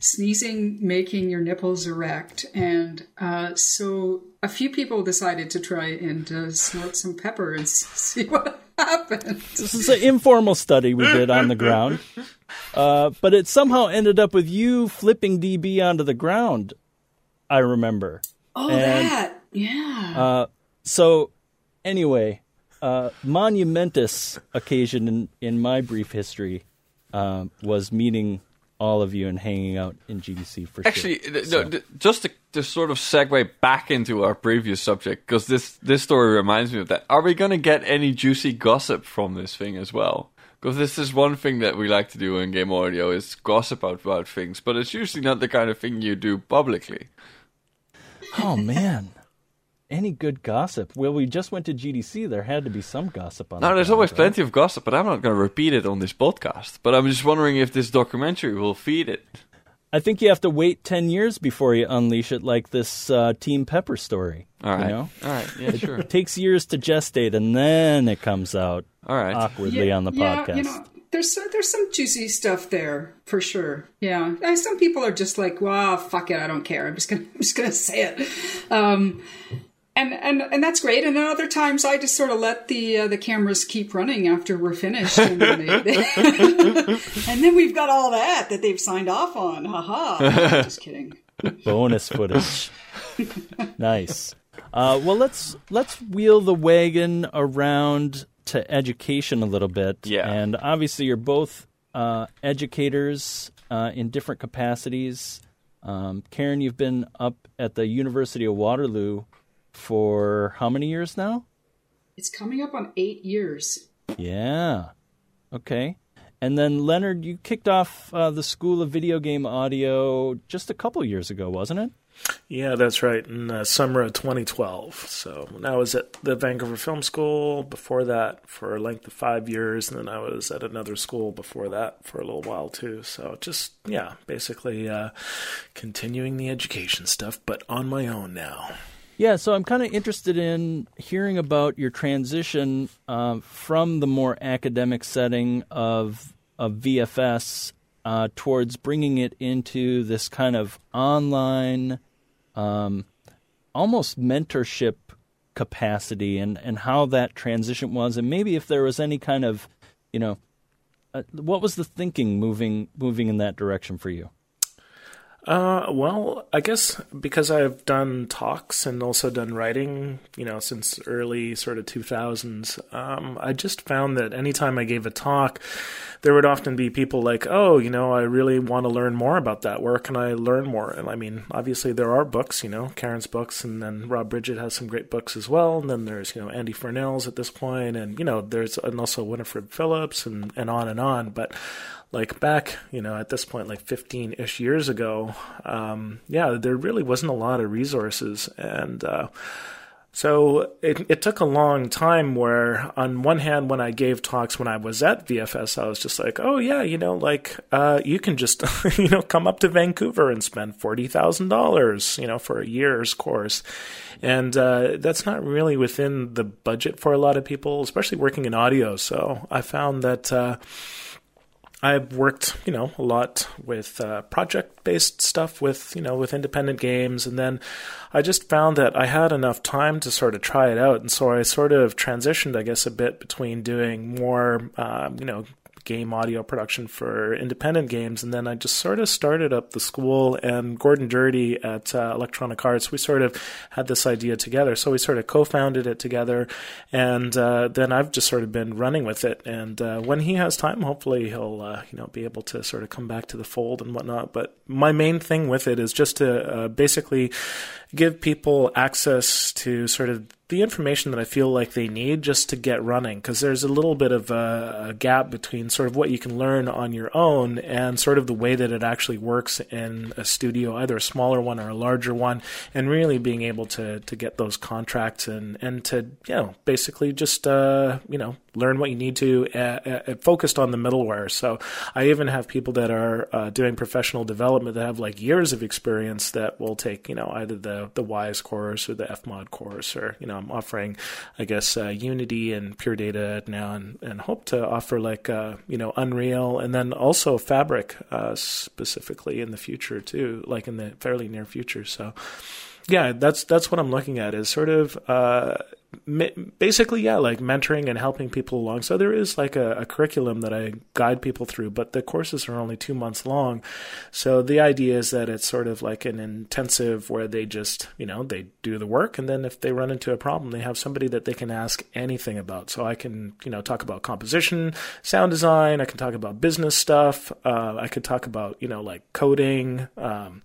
sneezing making your nipples erect, and uh, so a few people decided to try and uh, snort some pepper and see what happened. This is an informal study we did on the ground, uh, but it somehow ended up with you flipping DB onto the ground. I remember. Oh, and, that yeah. Uh, so, anyway, uh, monumentous occasion in, in my brief history uh, was meeting all of you and hanging out in GDC for Actually, sure. Actually, so. no, just to, to, sort of segue back into our previous subject, because this, this story reminds me of that. Are we going to get any juicy gossip from this thing as well? Because this is one thing that we like to do in game audio is gossip about things, but it's usually not the kind of thing you do publicly. Oh man any good gossip? Well, we just went to GDC. There had to be some gossip on. No, there's always right? plenty of gossip, but I'm not going to repeat it on this podcast. But I'm just wondering if this documentary will feed it. I think you have to wait ten years before you unleash it, like this uh, Team Pepper story. All right, you know? all right, yeah, sure. It takes years to gestate, and then it comes out. All right, awkwardly yeah, on the yeah, podcast. You know, there's there's some juicy stuff there for sure. Yeah, and some people are just like, "Well, fuck it, I don't care. I'm just gonna I'm just gonna say it." Um, and and and that's great. And then other times I just sort of let the uh, the cameras keep running after we're finished, and then, they, they and then we've got all that that they've signed off on. Haha! -ha. just kidding. Bonus footage. nice. Uh, well, let's let's wheel the wagon around to education a little bit. Yeah. And obviously, you're both uh, educators uh, in different capacities. Um, Karen, you've been up at the University of Waterloo for how many years now? It's coming up on eight years. Yeah. Okay. And then Leonard, you kicked off uh, the School of Video Game Audio just a couple years ago, wasn't it? Yeah, that's right. In the summer of 2012. So I was at the Vancouver Film School before that for a length of five years, and then I was at another school before that for a little while too. So just yeah, basically uh, continuing the education stuff, but on my own now. Yeah, so I'm kind of interested in hearing about your transition uh, from the more academic setting of of VFS uh, towards bringing it into this kind of online, um, almost mentorship capacity, and and how that transition was, and maybe if there was any kind of, you know, uh, what was the thinking moving moving in that direction for you? Uh, well, I guess because I've done talks and also done writing, you know, since early sort of 2000s, um, I just found that anytime I gave a talk, there would often be people like, oh, you know, I really want to learn more about that. Where can I learn more? And I mean, obviously there are books, you know, Karen's books, and then Rob Bridgett has some great books as well. And then there's, you know, Andy Farnell's at this point, and, you know, there's, and also Winifred Phillips and, and on and on. But like back, you know, at this point, like 15 ish years ago, um, yeah, there really wasn't a lot of resources. And, uh, So it, it took a long time where, on one hand, when I gave talks when I was at VFS, I was just like, oh, yeah, you know, like, uh, you can just, you know, come up to Vancouver and spend $40,000, you know, for a year's course. And uh, that's not really within the budget for a lot of people, especially working in audio. So I found that. Uh, I've worked, you know, a lot with uh, project-based stuff with, you know, with independent games, and then I just found that I had enough time to sort of try it out, and so I sort of transitioned, I guess, a bit between doing more, um, you know, game audio production for independent games. And then I just sort of started up the school and Gordon Durity at uh, Electronic Arts. We sort of had this idea together. So we sort of co founded it together. And uh, then I've just sort of been running with it. And uh, when he has time, hopefully he'll uh, you know be able to sort of come back to the fold and whatnot. But my main thing with it is just to uh, basically give people access to sort of the information that I feel like they need just to get running because there's a little bit of a, a, gap between sort of what you can learn on your own and sort of the way that it actually works in a studio, either a smaller one or a larger one, and really being able to to get those contracts and and to you know basically just uh, you know learn what you need to uh, uh, focused on the middleware. So I even have people that are uh, doing professional development that have like years of experience that will take you know either the the Wwise course or the Fmod course or you know I'm offering, I guess, uh, Unity and Pure Data now, and, and hope to offer like uh, you know Unreal and then also Fabric uh, specifically in the future too, like in the fairly near future. So yeah, that's that's what I'm looking at is sort of uh, basically yeah, like mentoring and helping people along. So there is like a, a, curriculum that I guide people through, but the courses are only two months long. So the idea is that it's sort of like an intensive where they just you know they do the work, and then if they run into a problem, they have somebody that they can ask anything about. So I can you know talk about composition, sound design. I can talk about business stuff. Uh, I could talk about you know like coding. Um,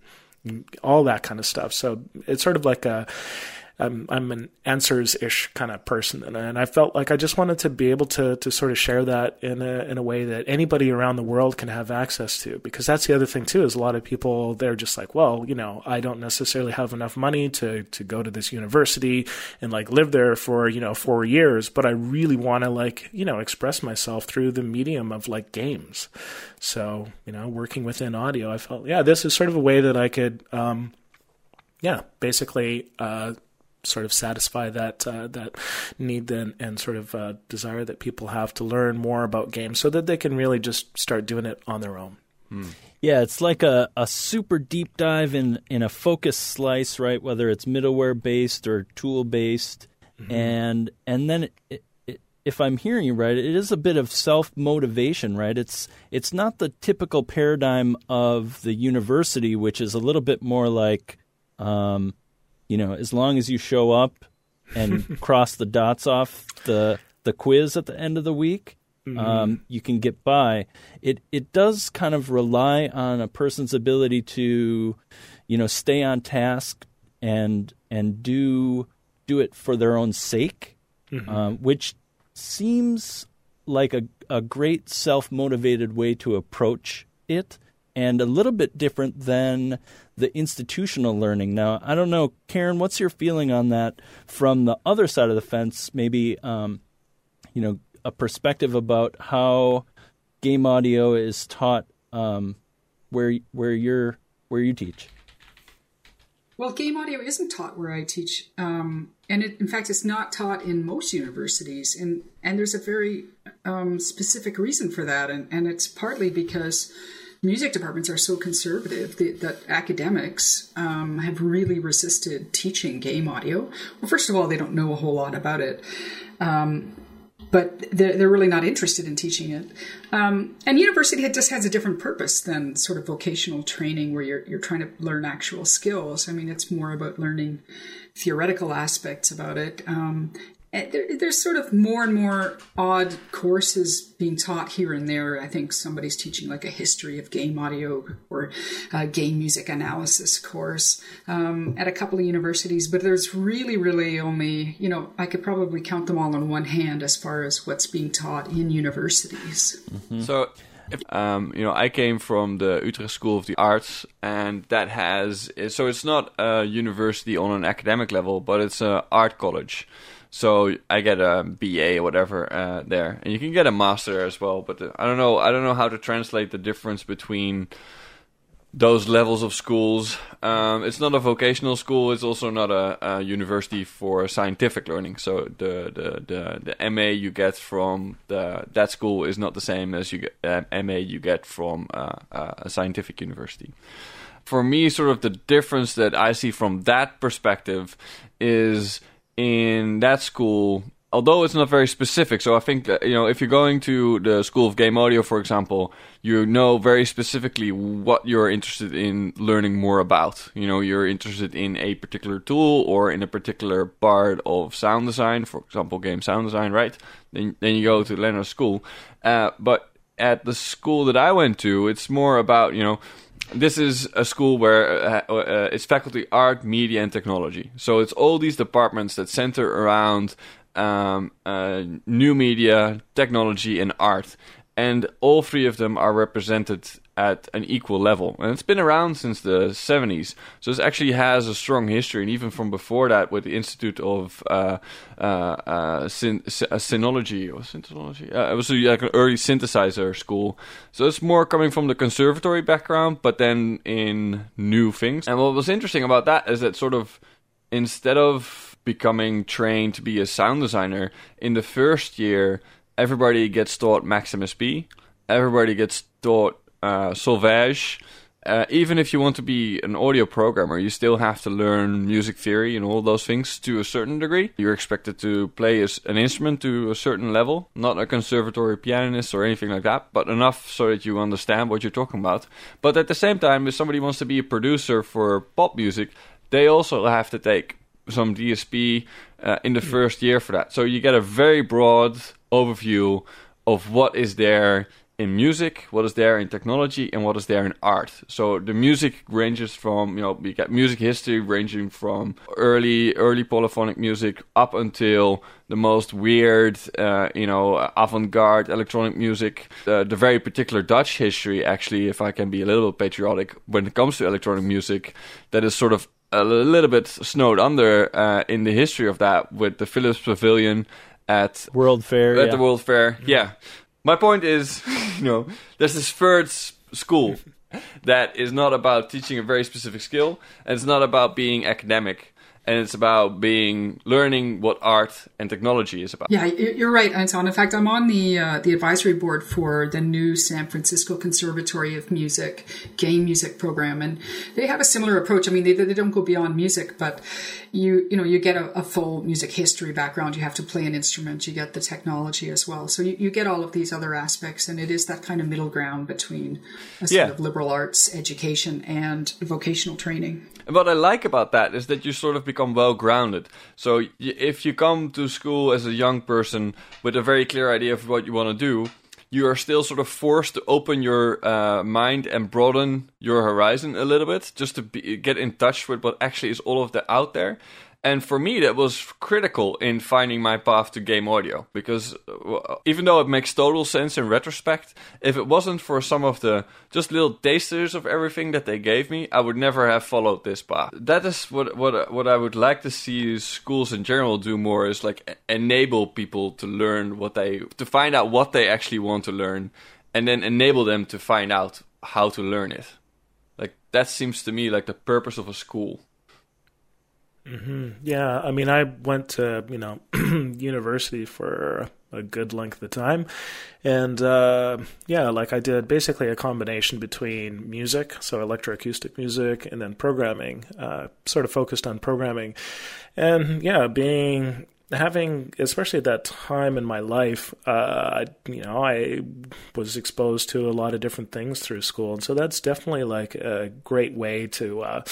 all that kind of stuff. So it's sort of like a I'm I'm an answers ish kind of person, and, and I felt like I just wanted to be able to to sort of share that in a in a way that anybody around the world can have access to. Because that's the other thing too is a lot of people they're just like, well, you know, I don't necessarily have enough money to to go to this university and like live there for you know four years, but I really want to like you know express myself through the medium of like games. So you know, working within audio, I felt yeah, this is sort of a way that I could. Um, yeah, basically uh, sort of satisfy that uh, that need and, and sort of uh, desire that people have to learn more about games, so that they can really just start doing it on their own. Hmm. Yeah, it's like a, a super deep dive in, in a focus slice, right? Whether it's middleware based or tool based, mm-hmm. and and then it, it, if I'm hearing you right, it is a bit of self motivation, right? It's it's not the typical paradigm of the university, which is a little bit more like um, you know, as long as you show up and cross the dots off the the quiz at the end of the week, mm-hmm. um, you can get by. It it does kind of rely on a person's ability to, you know, stay on task and and do do it for their own sake, mm-hmm. um, which seems like a a great self motivated way to approach it and a little bit different than the institutional learning. Now, I don't know, Karen, what's your feeling on that from the other side of the fence? Maybe, um, you know, a perspective about how game audio is taught um, where where you're where you teach. Well, game audio isn't taught where I teach, um, and it, in fact, it's not taught in most universities, and and there's a very um, specific reason for that, and and it's partly because music departments are so conservative that, that academics um, have really resisted teaching game audio. Well, first of all, they don't know a whole lot about it. Um, but they're, they're, really not interested in teaching it. Um, and university just has a different purpose than sort of vocational training where you're, you're trying to learn actual skills. I mean, it's more about learning theoretical aspects about it. Um, there, there's sort of more and more odd courses being taught here and there. I think somebody's teaching like a history of game audio or a game music analysis course um, at a couple of universities, but there's really, really only, you know, I could probably count them all on one hand as far as what's being taught in universities. Mm-hmm. So Um, you know, I came from the Utrecht School of the Arts, and that has so it's not a university on an academic level, but it's an art college. So I get a BA or whatever uh, there, and you can get a master as well. But uh, I don't know. I don't know how to translate the difference between those levels of schools. Um, it's not a vocational school. It's also not a, a, university for scientific learning. So the, the, the, the MA you get from the, that school is not the same as you get, uh, MA you get from uh, uh, a scientific university. For me, sort of the difference that I see from that perspective is in that school although it's not very specific, so I think that, you know if you're going to the School of Game Audio, for example, you know very specifically what you're interested in learning more about. You know, you're interested in a particular tool or in a particular part of sound design, for example, game sound design, right? Then then you go to Lennart School, uh, but at the school that I went to, it's more about you know this is a school where uh, uh, it's faculty art, media, and technology. So it's all these departments that center around um, uh, new media, technology, and art. And all three of them are represented at an equal level. And it's been around since the 70s. So it actually has a strong history. And even from before that, with the Institute of uh, uh, uh, syn- Sonology or Sonology, uh, it was like an early synthesizer school. So it's more coming from the conservatory background, but then in new things. And what was interesting about that is that sort of instead of becoming trained to be a sound designer, in the first year, everybody gets taught Max/MSP. Everybody gets taught uh, Solfège. Uh, even if you want to be an audio programmer, you still have to learn music theory and all those things to a certain degree. You're expected to play as an instrument to a certain level, not a conservatory pianist or anything like that, but enough so that you understand what you're talking about. But at the same time, if somebody wants to be a producer for pop music, they also have to take some DSP uh, in the first year for that. So you get a very broad overview of what is there in music, what is there in technology, and what is there in art. So the music ranges from you know we get music history ranging from early early polyphonic music up until the most weird uh, you know avant-garde electronic music. Uh, the very particular Dutch history, actually, if I can be a little bit patriotic when it comes to electronic music, that is sort of a little bit snowed under uh, in the history of that with the Philips Pavilion at World Fair. At yeah. the World Fair, yeah. My point is, you know, there's this third school that is not about teaching a very specific skill, and it's not about being academic and it's about being learning what art and technology is about. Yeah, you're right, Anton. In fact, I'm on the uh, the advisory board for the new San Francisco Conservatory of Music game music program, and they have a similar approach. I mean, they, they don't go beyond music, but you you know you get a, a full music history background. You have to play an instrument. You get the technology as well. So you, you get all of these other aspects, and it is that kind of middle ground between a sort yeah. of liberal arts education and vocational training. And what I like about that is that you sort of become well grounded. So if you come to school as a young person with a very clear idea of what you want to do, you are still sort of forced to open your uh, mind and broaden your horizon a little bit, just to be, get in touch with what actually is all of that out there. And for me, that was critical in finding my path to game audio because even though it makes total sense in retrospect, if it wasn't for some of the just little tasters of everything that they gave me, I would never have followed this path. That is what what what I would like to see schools in general do more is like enable people to learn what they to find out what they actually want to learn, and then enable them to find out how to learn it. Like that seems to me like the purpose of a school. Mm-hmm. Yeah, I mean, I went to you know university for a good length of time, and uh, yeah, like I did basically a combination between music, so electroacoustic music, and then programming. Uh, sort of focused on programming, and yeah, being having especially at that time in my life uh, you know i was exposed to a lot of different things through school and so that's definitely like a great way to uh,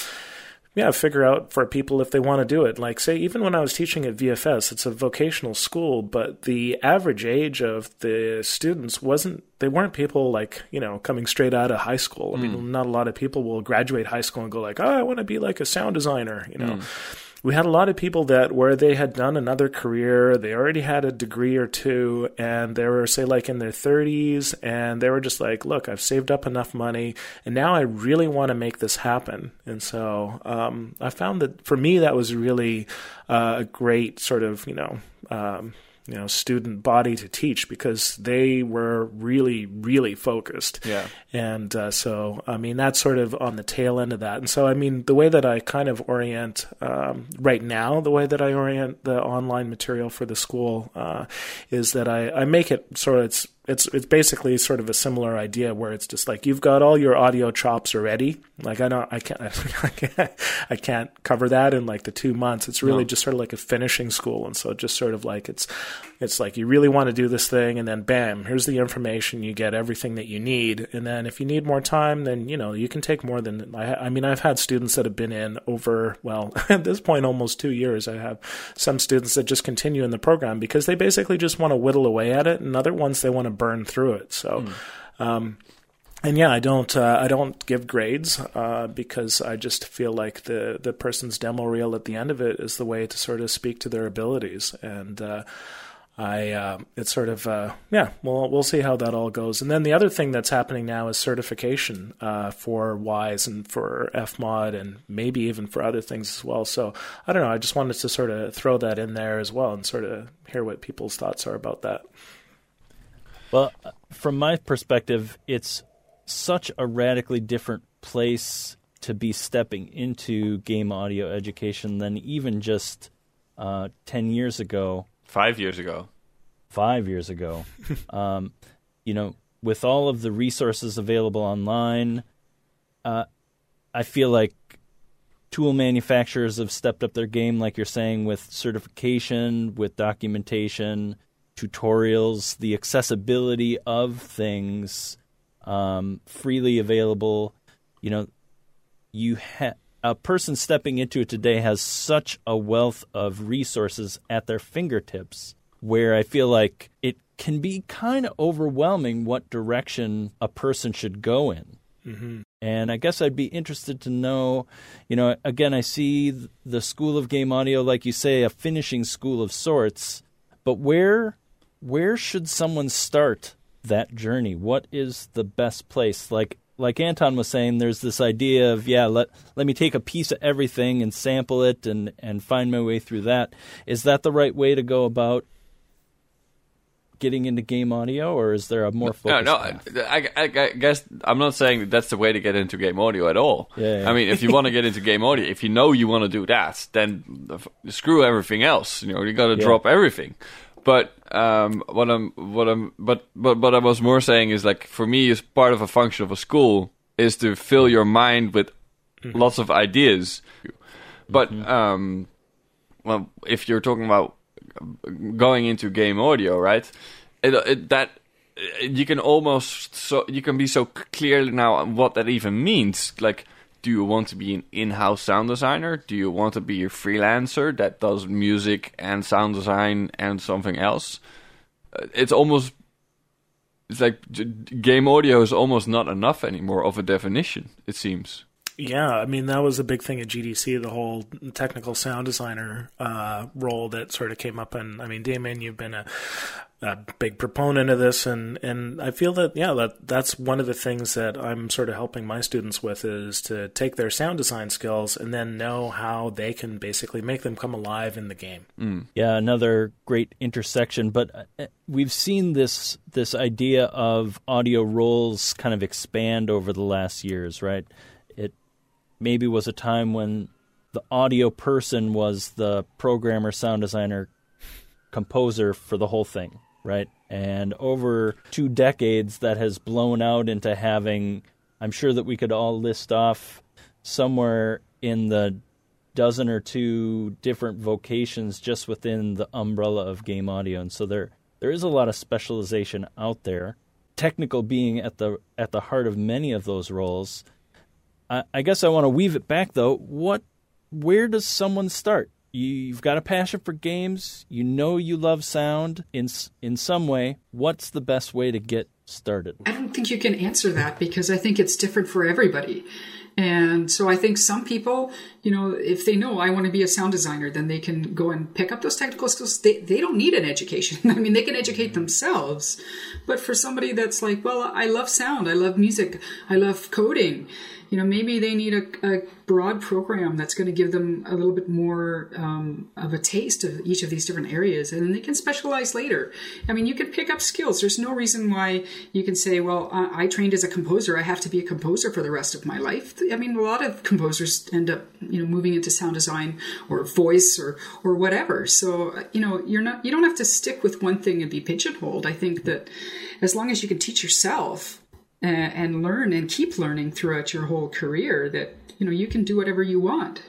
yeah, figure out for people if they want to do it. Like, say, even when I was teaching at VFS, it's a vocational school, but the average age of the students wasn't, they weren't people like, you know, coming straight out of high school. I mean, mm. not a lot of people will graduate high school and go, like, oh, I want to be like a sound designer, you know. Mm we had a lot of people that where they had done another career, they already had a degree or two, and they were say like in their 30s, and they were just like, look, I've saved up enough money, and now I really want to make this happen. And so um, I found that for me that was really uh, a great sort of you know. Um, you know student body to teach because they were really really focused Yeah. and uh, so i mean that's sort of on the tail end of that and so i mean the way that i kind of orient um, right now the way that i orient the online material for the school uh, is that I, I make it sort of it's it's it's basically sort of a similar idea where it's just like you've got all your audio chops already. Like I don't, I can't, I can't, I can't cover that in like the two months. It's really No. just sort of like a finishing school, and so just sort of like it's, it's like you really want to do this thing, and then bam, here's the information. You get everything that you need, and then if you need more time, then you know you can take more than. I, I mean, I've had students that have been in over well at this point almost two years. I have some students that just continue in the program because they basically just want to whittle away at it, and other ones they want to burn through it. So. Um, and yeah, I don't uh, I don't give grades uh, because I just feel like the the person's demo reel at the end of it is the way to sort of speak to their abilities, and uh, I uh, it's sort of uh, yeah. Well, we'll see how that all goes. And then the other thing that's happening now is certification uh, for Wwise and for FMod and maybe even for other things as well. So I don't know. I just wanted to sort of throw that in there as well and sort of hear what people's thoughts are about that. Well, from my perspective, it's such a radically different place to be stepping into game audio education than even just uh, 10 years ago, Five years ago. five years ago. um, you know, with all of the resources available online, uh, I feel like tool manufacturers have stepped up their game, like you're saying, with certification, with documentation, tutorials, the accessibility of things um, freely available. You know, you ha- a person stepping into it today has such a wealth of resources at their fingertips where I feel like it can be kind of overwhelming what direction a person should go in. Mm-hmm. And I guess I'd be interested to know, you know, again, I see the School of Game Audio, like you say, a finishing school of sorts, but where where should someone start that journey? What is the best place? Like like Anton was saying, there's this idea of yeah, let let me take a piece of everything and sample it and and find my way through that. Is that the right way to go about getting into game audio, or is there a more No, focused? no. path? I, I, I guess I'm not saying that that's the way to get into game audio at all. Yeah, yeah. I mean, if you want to get into game audio, if you know you want to do that, then screw everything else. You know, you got to Yeah. drop everything. But um, what I'm, what I'm, but but what I was more saying is like for me, is part of a function of a school is to fill your mind with lots of ideas. But um, well, if you're talking about going into game audio, right? It, it, that you can almost so you can be so clear now on what that even means. Like, do you want to be an in-house sound designer? Do you want to be a freelancer that does music and sound design and something else? Uh, It's almost it's like game audio is almost not enough anymore of a definition. It seems. Yeah, I mean that was a big thing at GDC, the whole technical sound designer uh, role that sort of came up. And I mean, Damian, you've been a, a big proponent of this, and and I feel that yeah, that that's one of the things that I'm sort of helping my students with is to take their sound design skills and then know how they can basically make them come alive in the game. Yeah, another great intersection. But uh, we've seen this this idea of audio roles kind of expand over the last years, right? Maybe was a time when the audio person was the programmer, sound designer, composer for the whole thing, right? And over two decades, that has blown out into having. I'm sure that we could all list off somewhere in the dozen or two different vocations just within the umbrella of game audio, and so there there is a lot of specialization out there. Technical being at the at the heart of many of those roles. I, guess I want to weave it back though. What, where does someone start? You've got a passion for games. You know you love sound in in some way. What's the best way to get started? I don't think you can answer that because I think it's different for everybody. And so I think some people, you know, if they know I want to be a sound designer, then they can go and pick up those technical skills. They, they don't need an education. I mean, they can educate themselves. But for somebody that's like, well, I love sound, I love music, I love coding, you know, maybe they need a, a broad program that's going to give them a little bit more um, of a taste of each of these different areas, and then they can specialize later. I mean, you can pick up skills. There's no reason why you can say, "Well, I, I trained as a composer. I have to be a composer for the rest of my life." I mean, a lot of composers end up, you know, moving into sound design or voice or or whatever. So, you know, you're not you don't have to stick with one thing and be pigeonholed. I think that as long as you can teach yourself uh, and learn and keep learning throughout your whole career that you know you can do whatever you want.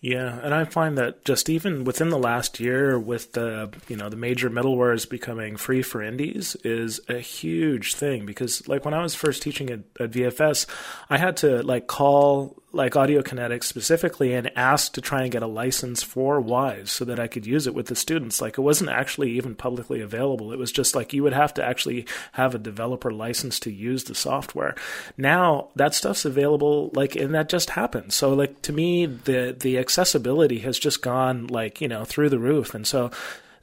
Yeah, and I find that just even within the last year, with the you know the major middlewares becoming free for indies, is a huge thing because like when I was first teaching at, at VFS, I had to like call like Audiokinetic specifically and asked to try and get a license for Wwise so that I could use it with the students. Like it wasn't actually even publicly available. It was just like you would have to actually have a developer license to use the software. Now that stuff's available like and that just happened. So like to me the the accessibility has just gone like, you know, through the roof. And so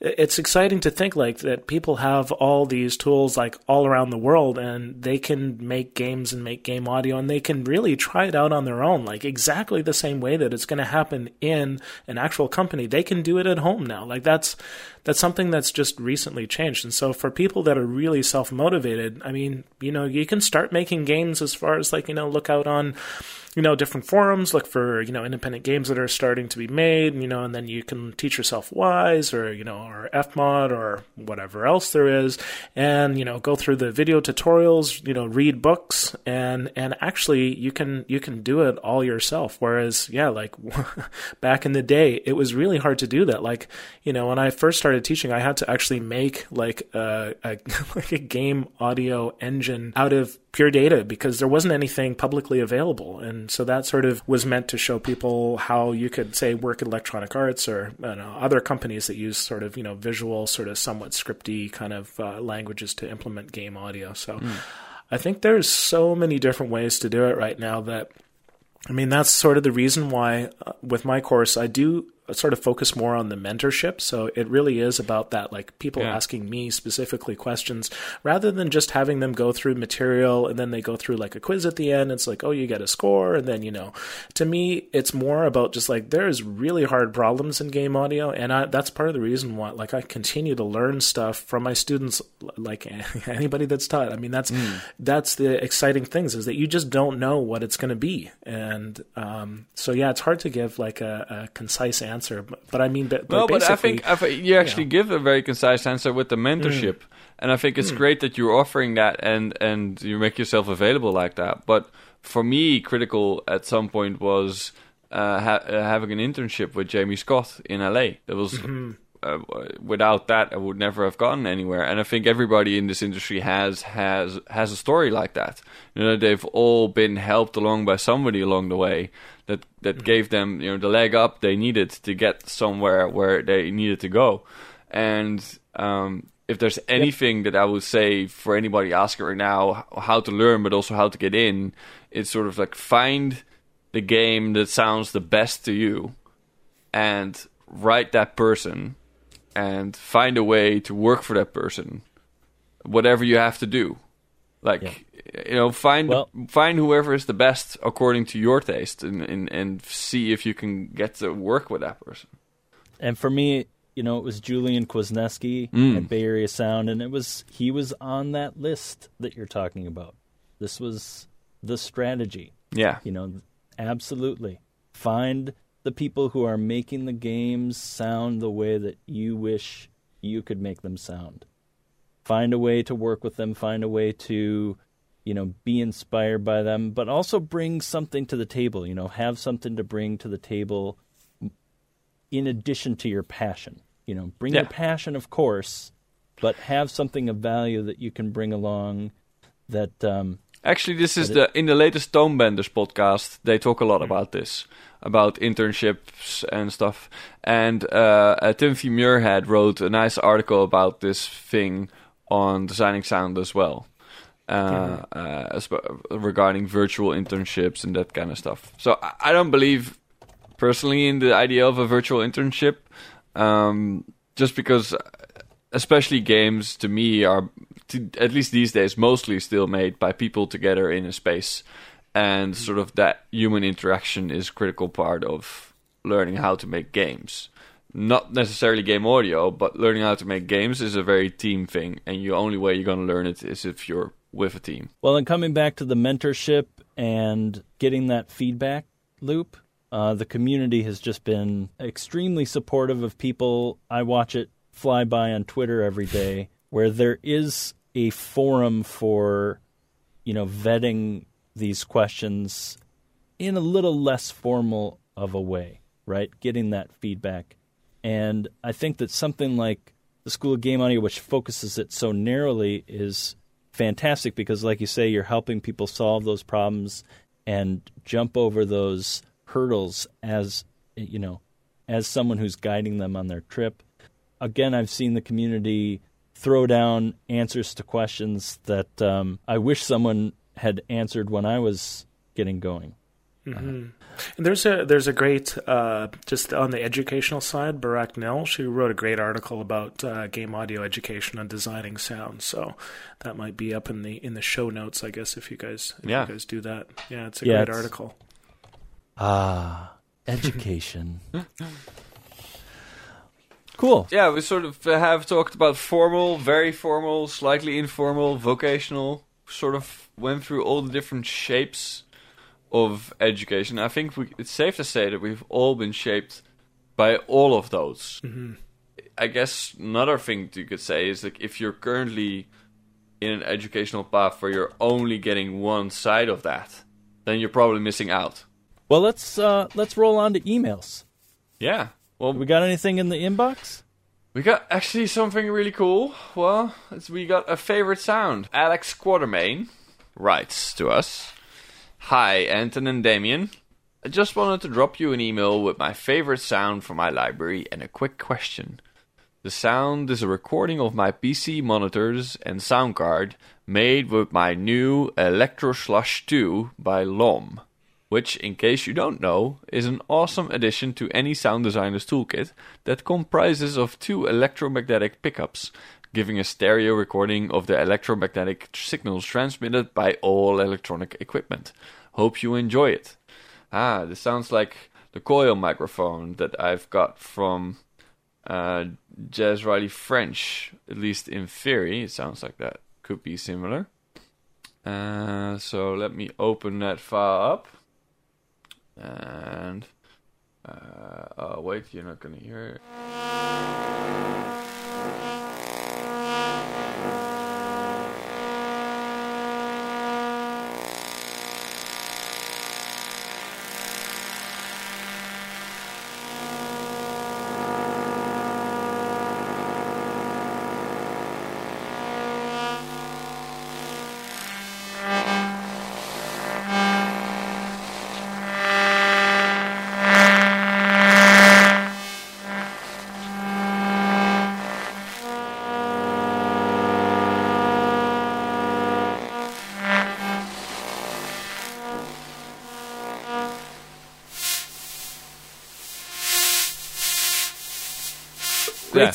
it's exciting to think like that people have all these tools like all around the world and they can make games and make game audio and they can really try it out on their own like exactly the same way that it's going to happen in an actual company. They can do it at home now. Like that's that's something that's just recently changed and so for people that are really self-motivated i mean you know you can start making games as far as like you know look out on you know, different forums, look for, you know, independent games that are starting to be made, you know, and then you can teach yourself Wwise or, you know, or Fmod or whatever else there is, and, you know, go through the video tutorials, you know, read books, and, and actually you can, you can do it all yourself. Whereas, yeah, like back in the day, it was really hard to do that. Like, you know, when I first started teaching, I had to actually make like a, a like a game audio engine out of pure data because there wasn't anything publicly available. And so that sort of was meant to show people how you could say work at Electronic Arts or know, other companies that use sort of, you know, visual, sort of somewhat scripty kind of uh, languages to implement game audio. So mm. I think there's so many different ways to do it right now that I mean, that's sort of the reason why uh, with my course, I do sort of focus more on the mentorship. So it really is about that, like people yeah. asking me specifically questions rather than just having them go through material and then they go through like a quiz at the end. It's like, oh, you get a score. And then, you know, to me, it's more about just like there's really hard problems in game audio. And I, that's part of the reason why, like, I continue to learn stuff from my students, like anybody that's taught. I mean, that's, mm. that's the exciting things is that you just don't know what it's going to be. And um, so, yeah, it's hard to give like a, a concise answer answer, but, I mean, but, no, but I think, I think you actually you know. give a very concise answer with the mentorship, mm. and I think it's mm. great that you're offering that and and you make yourself available like that. But for me, critical at some point was uh, ha- uh, having an internship with Jamie Scott in LA. That was. Mm-hmm. Uh, without that, I would never have gotten anywhere. And I think everybody in this industry has has has a story like that. You know, they've all been helped along by somebody along the way that that mm-hmm. gave them you know the leg up they needed to get somewhere where they needed to go. And um, if there's anything yep. that I would say for anybody asking right now how to learn, but also how to get in, it's sort of like find the game that sounds the best to you, and write that person, and find a way to work for that person, whatever you have to do. Like yeah. you know, find well, find whoever is the best according to your taste, and, and and see if you can get to work with that person. And for me, you know, it was Julian Kwasneski mm. at Bay Area Sound, and it was he was on that list that you're talking about. This was the strategy. Yeah, you know, absolutely find the people who are making the games sound the way that you wish you could make them sound find a way to work with them, find a way to, you know, be inspired by them, but also bring something to the table, you know, have something to bring to the table in addition to your passion. You know, bring yeah. your passion, of course, but have something of value that you can bring along that um, Actually, this is the in the latest Tonebenders podcast. They talk a lot about this, about internships and stuff. And uh, uh, Timothy Muirhead wrote a nice article about this thing on designing sound as well. uh, uh, regarding virtual internships and that kind of stuff. So I, don't believe personally in the idea of a virtual internship, um, just because, especially games to me are, to, at least these days, mostly still made by people together in a space, and sort of that human interaction is a critical part of learning how to make games. Not necessarily game audio, but learning how to make games is a very team thing, and the only way you're going to learn it is if you're with a team. Well, and coming back to the mentorship and getting that feedback loop, uh, the community has just been extremely supportive of people. I watch it fly by on Twitter every day, where there is a forum for, you know, vetting these questions in a little less formal of a way, right? Getting that feedback. And I think that something like the School of Game Audio, which focuses it so narrowly, is fantastic because, like you say, you're helping people solve those problems and jump over those hurdles as you know, as someone who's guiding them on their trip. Again, I've seen the community throw down answers to questions that um, I wish someone had answered when I was getting going. Mm-hmm. And there's a there's a great uh, just on the educational side, Barack Nell. She wrote a great article about uh, game audio education and designing sound. So that might be up in the in the show notes, I guess, if you guys if Yeah. you guys do that. Yeah, it's a Yeah, great it's- article. Ah, education. cool. Yeah, we sort of uh, have talked about formal, very formal, slightly informal, vocational. Sort of went through all the different shapes of education. I think we, it's safe to say that we've all been shaped by all of those. I guess another thing you could say is like if you're currently in an educational path where you're only getting one side of that, then you're probably missing out. Well, let's uh, let's roll on to emails. Yeah. Well, We got anything in the inbox? We got actually something really cool. Well, it's, we got a favorite sound. Alex Quatermain writes to us Hi, Anton and Damian. I just wanted to drop you an email with my favorite sound from my library and a quick question. The sound is a recording of my PC monitors and sound card made with my new Elektrosluch 2 by LOM which, in case you don't know, is an awesome addition to any sound designer's toolkit that comprises of two electromagnetic pickups, giving a stereo recording of the electromagnetic signals transmitted by all electronic equipment. Hope you enjoy it. Ah, this sounds like the coil microphone that I've got from uh, Jez Riley French, at least in theory. It sounds like that could be similar. Uh, so let me open that file up. And uh, oh wait, you're not gonna hear it.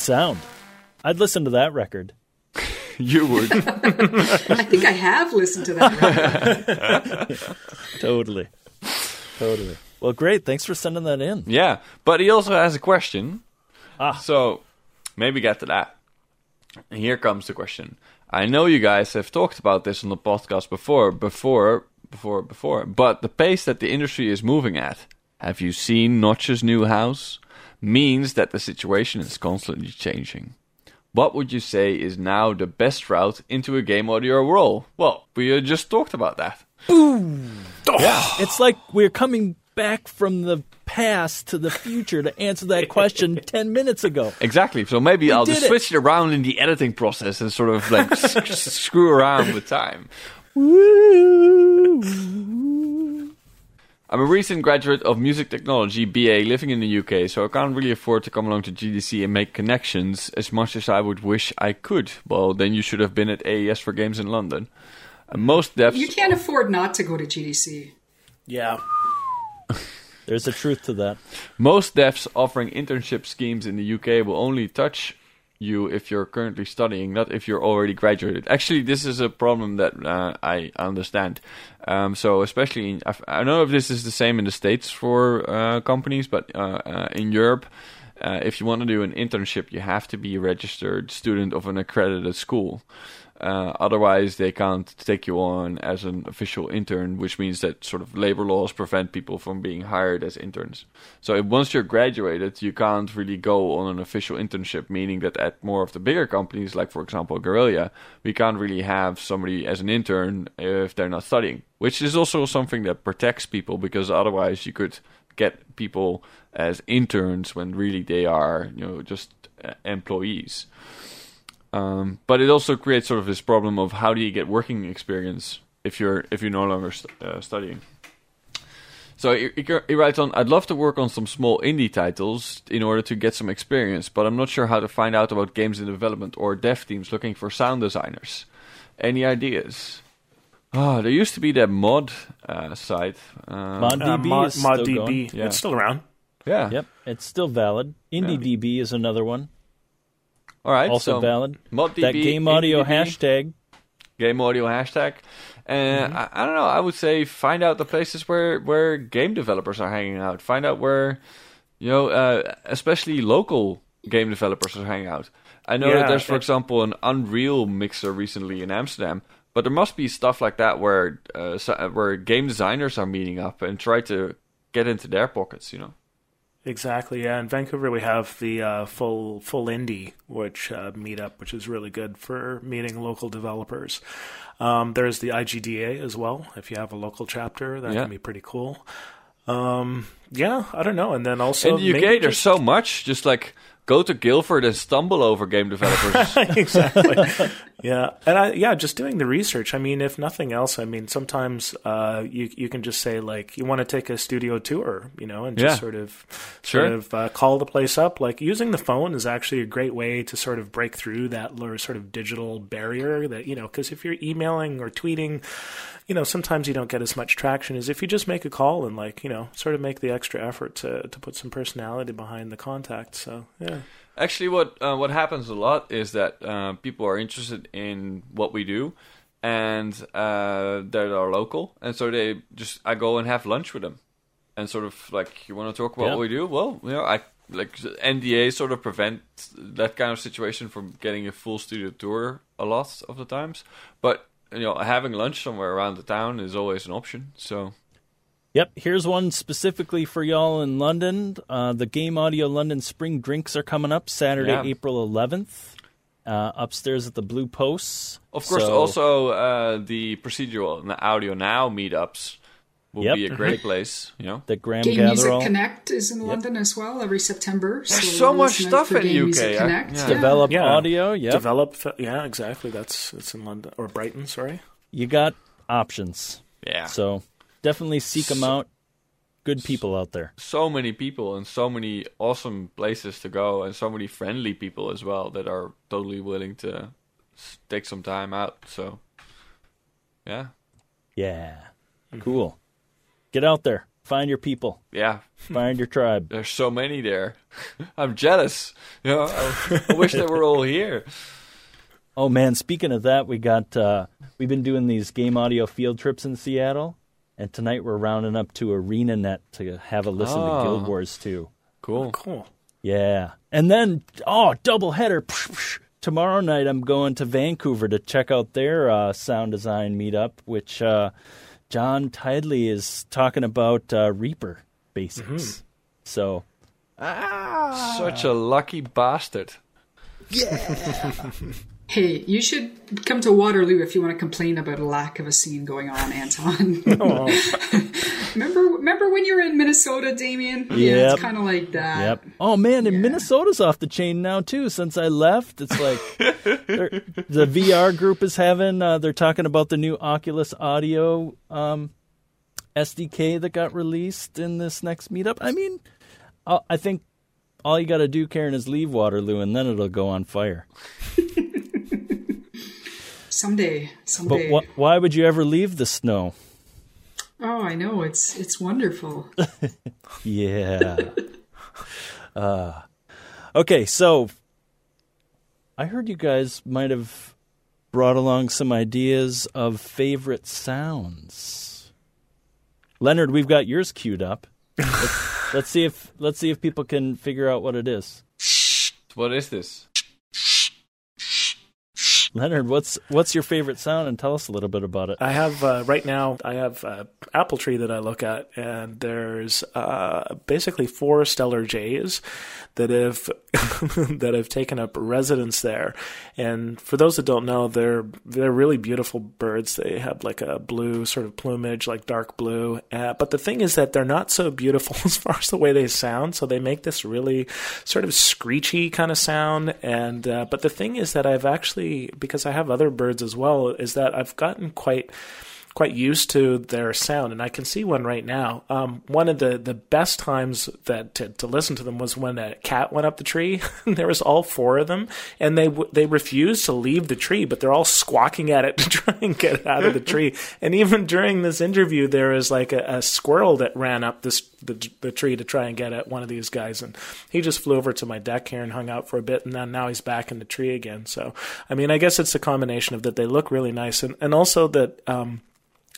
Sound. I'd listen to that record. You would. I think I have listened to that. record. Totally. totally. Well, great. Thanks for sending that in. yeah, but he also has a question. Ah. So maybe get to that. And here comes the question. I know you guys have talked about this on the podcast before, before, before, before, but the pace that the industry is moving at. Have you seen Notch's new house? Means that the situation is constantly changing. What would you say is now the best route into a game audio role? Well, we uh, just talked about that. Boom! Yeah. It's like we're coming back from the past to the future to answer that question 10 minutes ago. Exactly. So maybe I'll just it. switch it around in the editing process and sort of like s- screw around with time. I'm a recent graduate of music technology BA living in the UK, so I can't really afford to come along to GDC and make connections as much as I would wish I could. Well, then you should have been at AES for Games in London. most devs You can't afford not to go to GDC. Yeah. There's a truth to that. Most devs offering internship schemes in the UK will only touch you if you're currently studying, not if you're already graduated. Actually, this is a problem that uh, I understand. Um, so, especially in, I don't know if this is the same in the States for uh, companies, but uh, uh in Europe, uh, if you want to do an internship, you have to be a registered student of an accredited school. Uh, otherwise, they can't take you on as an official intern, which means that sort of labor laws prevent people from being hired as interns. So once you're graduated, you can't really go on an official internship, meaning that at more of the bigger companies, like for example Guerrilla, we can't really have somebody as an intern if they're not studying, which is also something that protects people because otherwise you could get people as interns when really they are, you know, just uh, employees. Um, but it also creates sort of this problem of how do you get working experience if you're if you're no longer st- uh, studying. So he, he, writes on, I'd love to work on some small indie titles in order to get some experience, but I'm not sure how to find out about games in development or dev teams looking for sound designers. Any ideas? Oh, there used to be that mod uh, site. Uh, ModDB uh, mod, is still ModDB. Yeah. It's still around. Yeah. Yep. It's still valid. IndieDB yeah. is another one. All right. Also so valid. That game audio hashtag. Game audio hashtag. And mm-hmm. I, I, don't know. I would say find out the places where where game developers are hanging out. Find out where, you know, uh, especially local game developers are hanging out. I know yeah, that there's, for example, an Unreal mixer recently in Amsterdam, but there must be stuff like that where uh, where game designers are meeting up and try to get into their pockets. You know. Exactly. Yeah, in Vancouver we have the uh, full full indie which uh, meetup, which is really good for meeting local developers. Um, there's the IGDA as well. If you have a local chapter, that yeah. can be pretty cool. Um, yeah, I don't know. And then also in the UK, there's just... so much. Just like go to Guildford and stumble over game developers. exactly. Yeah, and I, yeah, just doing the research. I mean, if nothing else, I mean, sometimes uh, you you can just say like you want to take a studio tour, you know, and just yeah. sort of sure. sort of uh, call the place up. Like using the phone is actually a great way to sort of break through that sort of digital barrier that you know, because if you're emailing or tweeting you know, sometimes you don't get as much traction as if you just make a call and like, you know, sort of make the extra effort to to put some personality behind the contact. So yeah. Actually, what uh, what happens a lot is that uh, people are interested in what we do, and uh, that are local, and so they just I go and have lunch with them, and sort of like you want to talk about yeah. what we do. Well, you know, I like NDA sort of prevent that kind of situation from getting a full studio tour a lot of the times, but you know, having lunch somewhere around the town is always an option. So. Yep, here's one specifically for y'all in London. Uh, the Game Audio London Spring Drinks are coming up Saturday, yeah. April 11th, uh, upstairs at the Blue Posts. Of course, so, also uh, the procedural and the Audio Now meetups will yep. be a great place. You know, the Graham Game Gatherall. Music Connect is in yep. London as well every September. There's so, so much stuff in Game UK. Yeah. Yeah. Develop yeah. audio. Yeah, develop. Yeah, exactly. That's it's in London or Brighton. Sorry, you got options. Yeah. So definitely seek them out. Good people out there. So many people and so many awesome places to go, and so many friendly people as well that are totally willing to take some time out. So, yeah. Yeah. Cool. Get out there. Find your people. Yeah. Find your tribe. There's so many there. I'm jealous. You know, I, I wish they were all here. Oh man, speaking of that, we got uh, we've been doing these game audio field trips in Seattle, and tonight we're rounding up to ArenaNet to have a listen oh. to Guild Wars 2. Cool. Cool. Yeah. And then oh, double header. Tomorrow night I'm going to Vancouver to check out their uh, sound design meetup, which uh, John Tidley is talking about uh, Reaper basics. Mm-hmm. So, ah, such a lucky bastard. Yeah. hey, you should come to Waterloo if you want to complain about a lack of a scene going on, Anton. oh. remember, remember when you were in Minnesota, Damian? Yep. Yeah, it's kind of like that. Yep. Oh man, and yeah. Minnesota's off the chain now too. Since I left, it's like the VR group is having. Uh, they're talking about the new Oculus Audio um, SDK that got released in this next meetup. I mean, I think all you got to do, Karen, is leave Waterloo, and then it'll go on fire. Someday, someday. But wh- why would you ever leave the snow? Oh, I know it's it's wonderful. Yeah. uh, okay, so I heard you guys might have brought along some ideas of favorite sounds. Leonard, we've got yours queued up. Let's, let's see if let's see if people can figure out what it is. What is this? Leonard, what's what's your favorite sound, and tell us a little bit about it. I have uh, right now. I have uh, apple tree that I look at, and there's uh, basically four stellar jays that have that have taken up residence there. And for those that don't know, they're they're really beautiful birds. They have like a blue sort of plumage, like dark blue. Uh, but the thing is that they're not so beautiful as far as the way they sound. So they make this really sort of screechy kind of sound. And uh, but the thing is that I've actually because I have other birds as well, is that I've gotten quite quite used to their sound, and I can see one right now. Um, one of the, the best times that to, to, listen to them was when a cat went up the tree. there was all four of them, and they they refused to leave the tree, but they're all squawking at it to try and get out of the tree. And even during this interview, there was like a, a squirrel that ran up this the, the tree to try and get at one of these guys, and he just flew over to my deck here and hung out for a bit, and then now he's back in the tree again. So, I mean, I guess it's a combination of that they look really nice, and and also that. Um,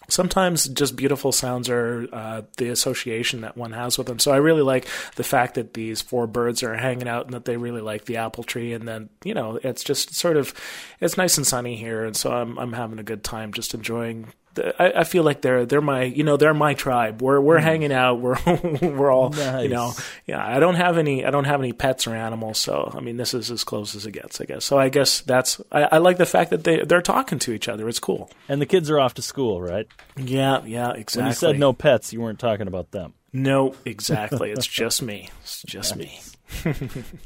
sometimes just beautiful sounds are uh, the association that one has with them. So I really like the fact that these four birds are hanging out and that they really like the apple tree. And then you know it's just sort of it's nice and sunny here, and so I'm I'm having a good time just enjoying I, I, feel like they're they're my you know they're my tribe. We're we're mm. hanging out. We're we're all nice. you know yeah. I don't have any I don't have any pets or animals. So I mean this is as close as it gets. I guess. So I guess that's I, I like the fact that they they're talking to each other. It's cool. And the kids are off to school, right? Yeah, yeah, exactly. When you said no pets, you weren't talking about them. No, exactly. it's just me. It's just me.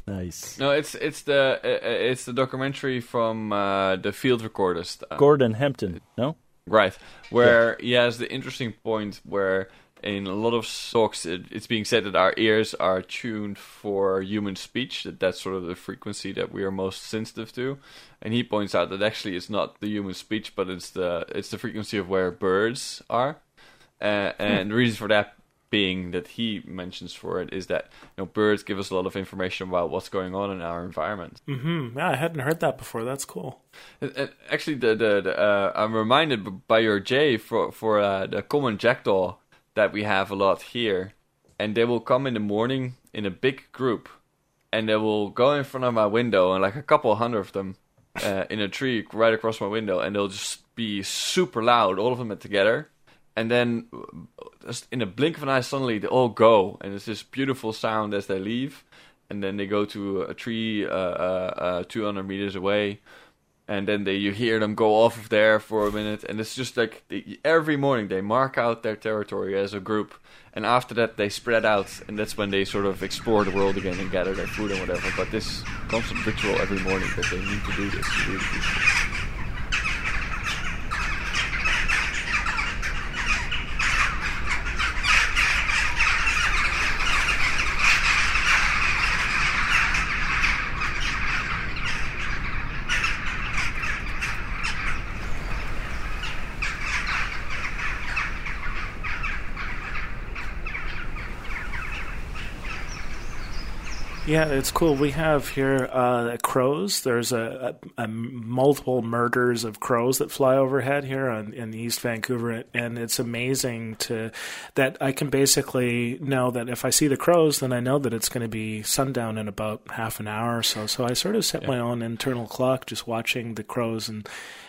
nice. No, it's it's the uh, it's the documentary from uh, the field recorders. Gordon Hempton. No. Right, where yeah. he has the interesting point where in a lot of talks it, it's being said that our ears are tuned for human speech, that that's sort of the frequency that we are most sensitive to, and he points out that actually it's not the human speech, but it's the it's the frequency of where birds are, uh, and the reason for that being that he mentions for it is that you know birds give us a lot of information about what's going on in our environment. Mm-hmm. Yeah, I hadn't heard that before. That's cool. And, and actually, the, the, the uh, I'm reminded by your jay for for uh, the common jackdaw that we have a lot here, and they will come in the morning in a big group, and they will go in front of my window, and like a couple hundred of them. Uh, in a tree right across my window, and they'll just be super loud, all of them together, and then just in a blink of an eye, suddenly they all go, and it's this beautiful sound as they leave, and then they go to a tree uh, uh, uh, 200 meters away, and then they you hear them go off of there for a minute, and it's just like they, every morning they mark out their territory as a group, and after that they spread out, and that's when they sort of explore the world again and gather their food and whatever. But this constant ritual every morning that they need to do this. Really Yeah, it's cool. We have here uh, crows. There's a, a, a, multiple murders of crows that fly overhead here on, in East Vancouver, and it's amazing to that I can basically know that if I see the crows, then I know that it's going to be sundown in about half an hour or so. So I sort of set yeah. my own internal clock, just watching the crows and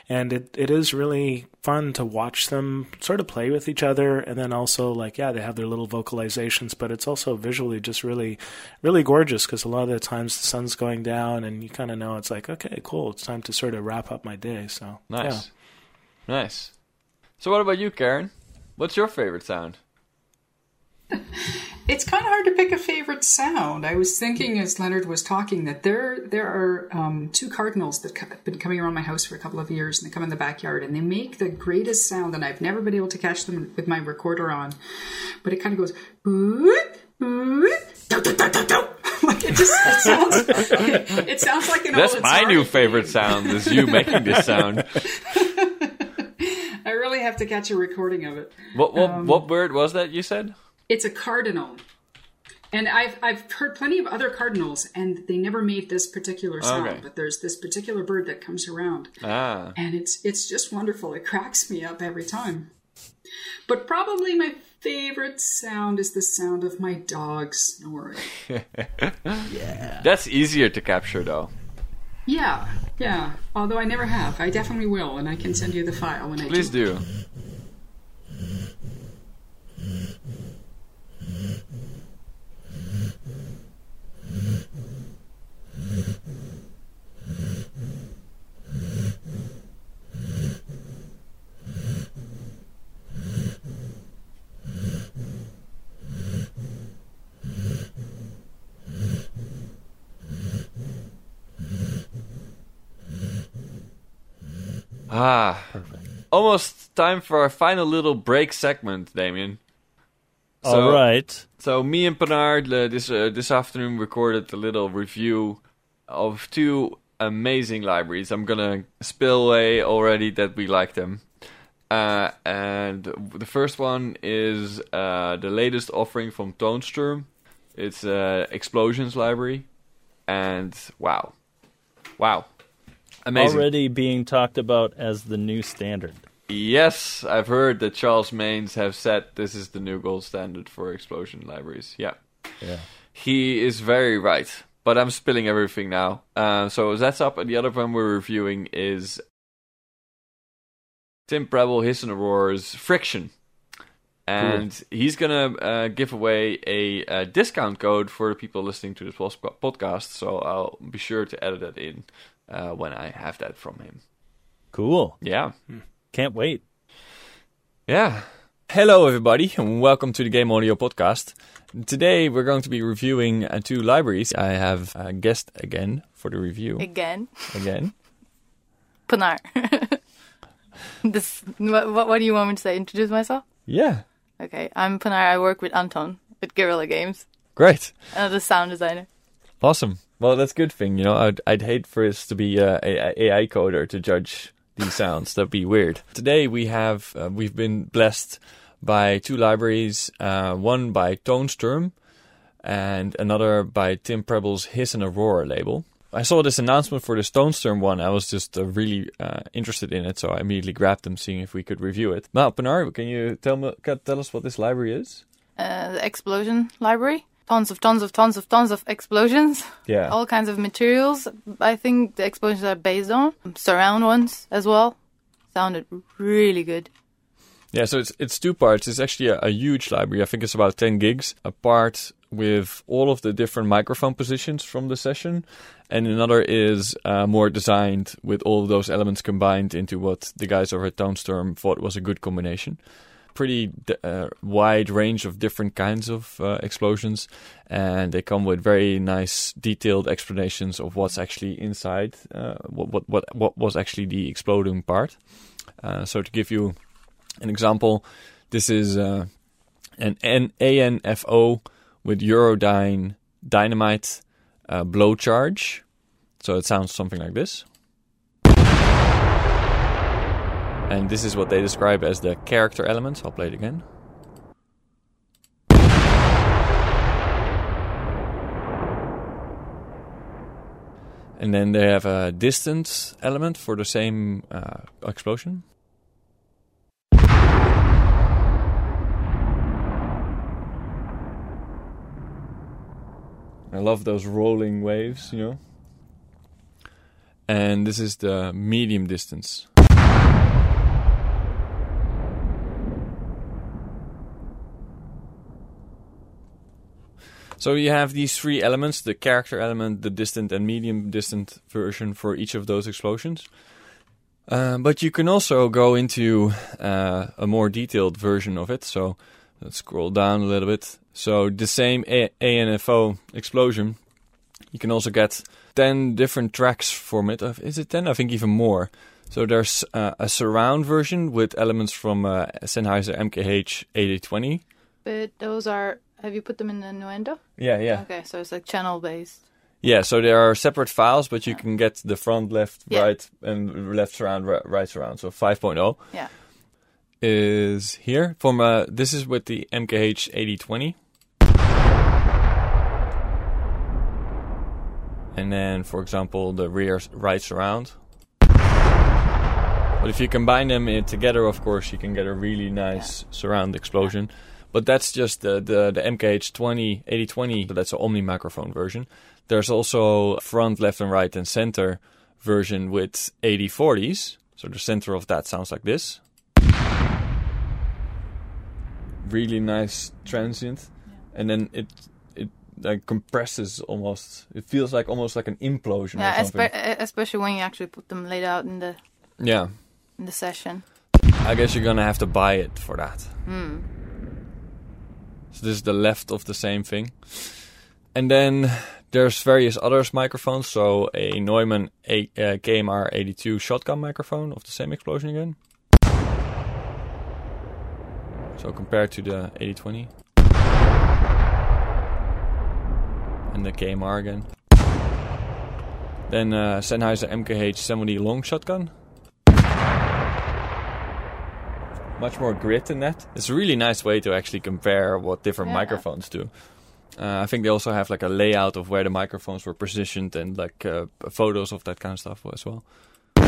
and it, it is really fun to watch them sort of play with each other and then also like yeah they have their little vocalizations but it's also visually just really really gorgeous because a lot of the times the sun's going down and you kind of know it's like okay cool it's time to sort of wrap up my day so nice. Yeah. nice. So what about you karen? What's your favorite sound it's kind of hard to pick a favorite sound. I was thinking as Leonard was talking that there there are um, two cardinals that have been coming around my house for a couple of years, and they come in the backyard and they make the greatest sound, and I've never been able to catch them with my recorder on, but it kind of goes like It just it sounds it sounds like an That's old my new favorite sound. Is you making this sound? I really have to catch a recording of it. What what Um, what word was that you said? It's a cardinal. And I've I've heard plenty of other cardinals, and they never made this particular sound. Okay. But there's this particular bird that comes around, Ah, and it's it's just wonderful. It cracks me up every time. But probably my favorite sound is the sound of my dog snoring. Yeah, that's easier to capture though. Yeah, yeah. Although I never have, I definitely will, and I can send you the file when I Please do. do. Ah, almost time for our final little break segment, Damian. All right. So me and Bernard uh, this uh, this afternoon recorded a little review of two amazing libraries. I'm gonna spill away already that we like them. Uh, and the first one is uh, the latest offering from Tonestorm. It's uh, Explosions library, and wow, wow, amazing. Already being talked about as the new standard. Yes, I've heard that Charles Maynes have said this is the new gold standard for explosion libraries. Yeah. Yeah. He is very right. But I'm spilling everything now. Uh, so that's up. And the other one we're reviewing is Tim Prebble, His and Aurora's Friction. And he's going to uh, give away a, uh discount code for the people listening to this podcast. So I'll be sure to edit that in uh, when I have that from him. Cool. Yeah. Can't wait. Yeah. Hello, everybody, and welcome to the Game Audio Podcast. Today, we're going to be reviewing uh, two libraries. I have a guest again for the review. Again, Again. Pinar. this. What, what, what do you want me to say? Introduce myself? Yeah. Okay, I'm Pinar. I work with Anton at Guerrilla Games, Great. another sound designer. Awesome. Well, that's a good thing. You know, I'd, I'd hate for us to be uh, a, a AI coder to judge these sounds. That'd be weird. Today, we have uh, we've been blessed by two libraries. Uh, one by Tonestorm, and another by Tim Prebble's His and Aurora label. I saw this announcement for the Tonestorm one. I was just uh, really uh, interested in it, so I immediately grabbed them, seeing if we could review it. Now, Pinar, can you tell me, tell us what this library is? Uh, the explosion library. Tons of tons of tons of tons of explosions. Yeah. All kinds of materials. I think the explosions are based on surround ones as well. Sounded really good. Yeah, so it's it's two parts. It's actually a, a huge library. I think it's about ten gigs. A part with all of the different microphone positions from the session, and another is uh, more designed with all of those elements combined into what the guys over at Tonestorm thought was a good combination. Pretty uh, wide range of different kinds of uh, explosions, and they come with very nice, detailed explanations of what's actually inside. Uh, what what what what was actually the exploding part. Uh, so to give you an example, this is uh, an, an ANFO with Eurodyn dynamite uh, blow charge. So it sounds something like this. And this is what they describe as the character elements. I'll play it again. And then they have a distance element for the same uh, explosion. I love those rolling waves, you know. And this is the medium distance. So you have these three elements the character element, the distant and medium distant version for each of those explosions. Uh, but you can also go into uh, a more detailed version of it. So let's scroll down a little bit. So the same a- ANFO explosion, you can also get 10 different tracks from it. Uh, Is it 10? I think even more. So there's uh, a surround version with elements from uh, Sennheiser MKH 8020. But those are Have you put them in the Nuendo? Yeah, yeah. Okay, so it's like channel based. Yeah, so there are separate files, but you can get the front, left, Yeah. right, and left surround, right surround. So 5.0 Yeah. is here. From uh, this is with the MKH 8020. And then, for example, the rear right surround. But if you combine them in together, of course, you can get a really nice surround explosion. But that's just the the, the MKH 20 8020. So that's an Omni microphone version. There's also front, left, and right and center version with 8040s. So the center of that sounds like this. Really nice transient, and then it it like compresses almost. It feels like almost like an implosion Yeah, espe- especially when you actually put them laid out in the yeah, in the session. I guess you're gonna have to buy it for that. Hmm. So this is the left of the same thing. And then there's various others microphones. So a Neumann a- uh, KMR 82 shotgun microphone of the same explosion again. So compared to the 8020. And the KMR again. Then uh, Sennheiser MKH 70 long shotgun. Much more grit in that. It's a really nice way to actually compare what different Yeah. microphones do. Uh, I think they also have like a layout of where the microphones were positioned and like uh, photos of that kind of stuff as well. It's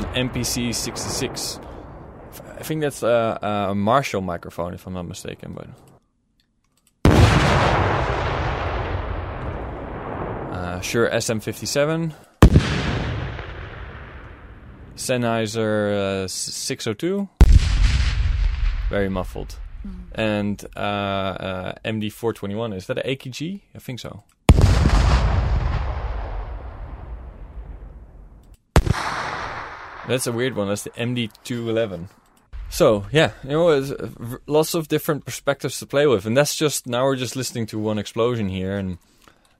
an MPC 66. I think that's a, a Marshall microphone, if I'm not mistaken. But uh, Shure, SM57. Sennheiser uh, 602. Very muffled. And uh, uh, MD421. Is that an AKG? I think so. That's a weird one. That's the MD211. So yeah, you know, it's, uh, lots of different perspectives to play with, and that's just now we're just listening to one explosion here, and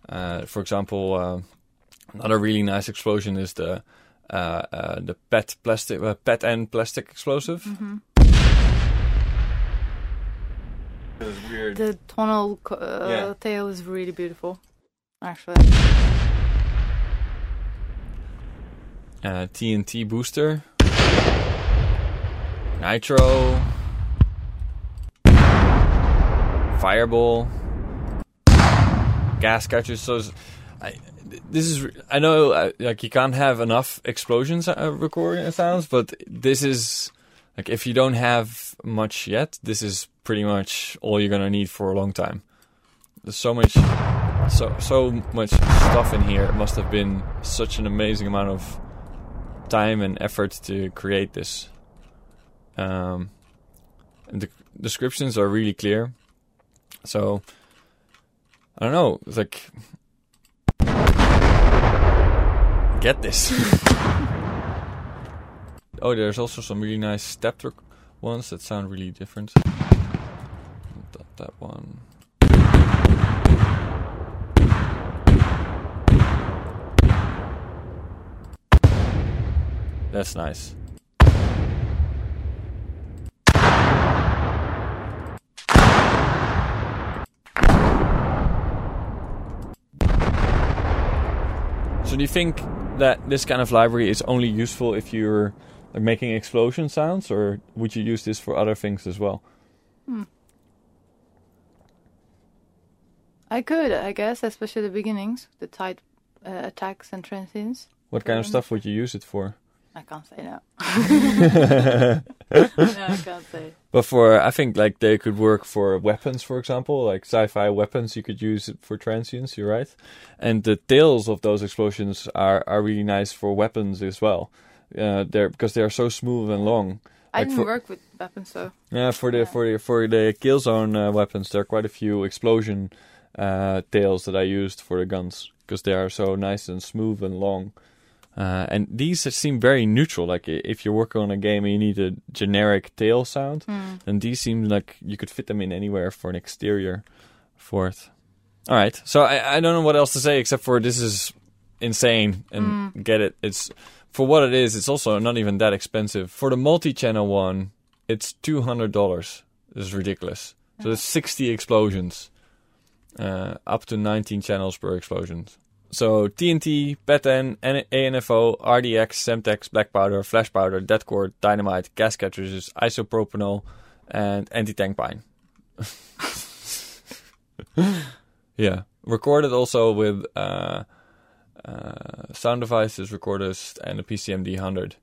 uh, for example, uh, another really nice explosion is the the PET plastic uh, PET and plastic explosive. It's weird. The tonal co- uh, Yeah. tail is really beautiful, actually. uh, TNT booster, nitro, fireball, gas catchers. So, I, this is I know uh, like you can't have enough explosions uh, recording sounds, but this is like if you don't have much yet, this is pretty much all you're gonna need for a long time. There's so much, so so much stuff in here. It must have been such an amazing amount of time and effort to create this. Um, the descriptions are really clear. So I don't know. It's like get this. oh, there's also some really nice stepped rec- ones that sound really different. That, that one. That's nice. So do you think that this kind of library is only useful if you're like, making explosion sounds, or would you use this for other things as well? I could, I guess, especially the beginnings, the tight uh, attacks and transients. What kind of Um, stuff would you use it for? I can't say no. no, I can't say. But for I think like they could work for weapons, for example, like sci-fi weapons. You could use it for transients. You're right, and the tails of those explosions are are really nice for weapons as well. Uh, they're because they are so smooth and long. I Like didn't for- work with weapons, so Yeah, for the Yeah. for the for the killzone uh, weapons, there are quite a few explosion uh, tails that I used for the guns because they are so nice and smooth and long. Uh, and these seem very neutral. Like if you're working on a game and you need a generic tail sound, then these seem like you could fit them in anywhere for an exterior for it. All right, so I, I don't know what else to say except for this is insane and get it. It's for what it is. It's also not even that expensive. For the multi-channel one, it's two hundred dollars. This is ridiculous. So there's 60 explosions, uh, up to 19 channels per explosion. So TNT, PETN, ANFO, RDX, Semtex, black powder, flash powder, det cord, dynamite, gas cartridges, isopropanol, and anti-tank pine. yeah, recorded also with uh, uh, sound devices, recorders, and a PCMD 100.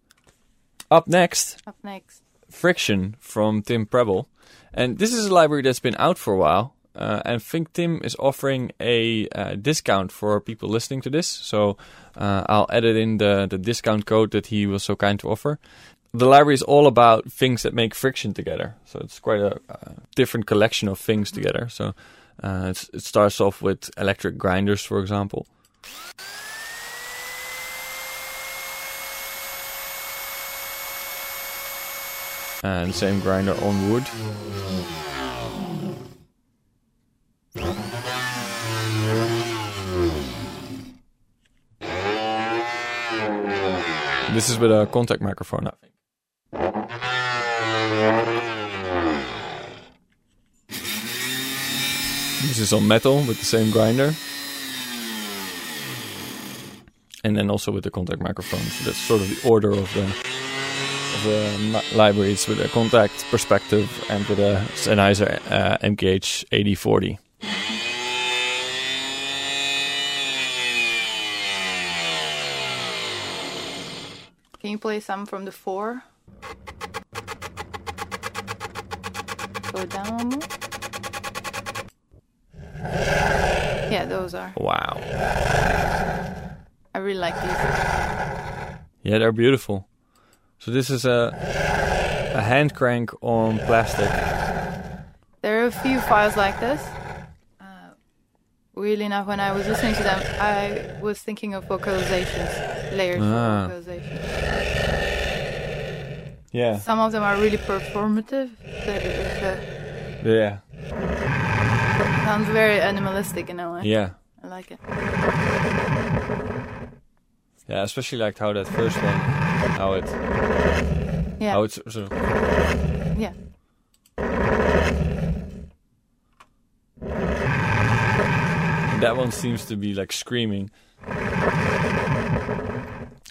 Up next, Up next. Friction from Tim Prebble. And this is a library that's been out for a while. Uh, and I think Tim is offering a uh, discount for people listening to this. So uh, I'll edit in the, the discount code that he was so kind to offer. The library is all about things that make friction together. So it's quite a, a different collection of things together. So uh, it starts off with electric grinders, for example. And same grinder on wood. This is with a contact microphone, I think. This is on metal with the same grinder. And then also with the contact microphone. So that's sort of the order of the of the libraries with a contact perspective and with a Sennheiser uh, MKH 8040. Can you play some from the four? Go down one more. Yeah, those are. Wow. I really like these. Yeah, they're beautiful. So this is a a hand crank on plastic. There are a few files like this. Uh, weirdly enough, when I was listening to them, I was thinking of vocalizations, layers Ah. of vocalization. Yeah. Some of them are really performative. Uh, Yeah. sounds very animalistic in a way. Yeah. I like it. Yeah, especially like how that first one, how it, Yeah. how it's sort of, yeah. that one seems to be like screaming.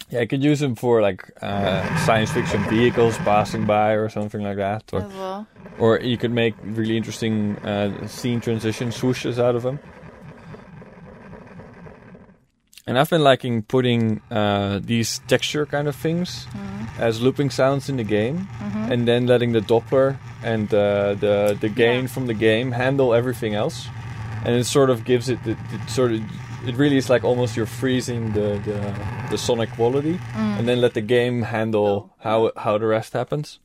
Yeah, I could use them for like uh, science fiction vehicles passing by or something like that, or well. or you could make really interesting uh, scene transition swooshes out of them. And I've been liking putting uh, these texture kind of things as looping sounds in the game, and then letting the Doppler and uh, the the gain Yeah. from the game handle everything else, and it sort of gives it, the, it sort of it really is like almost you're freezing the the, the sonic quality, mm. and then let the game handle oh, how how the rest happens.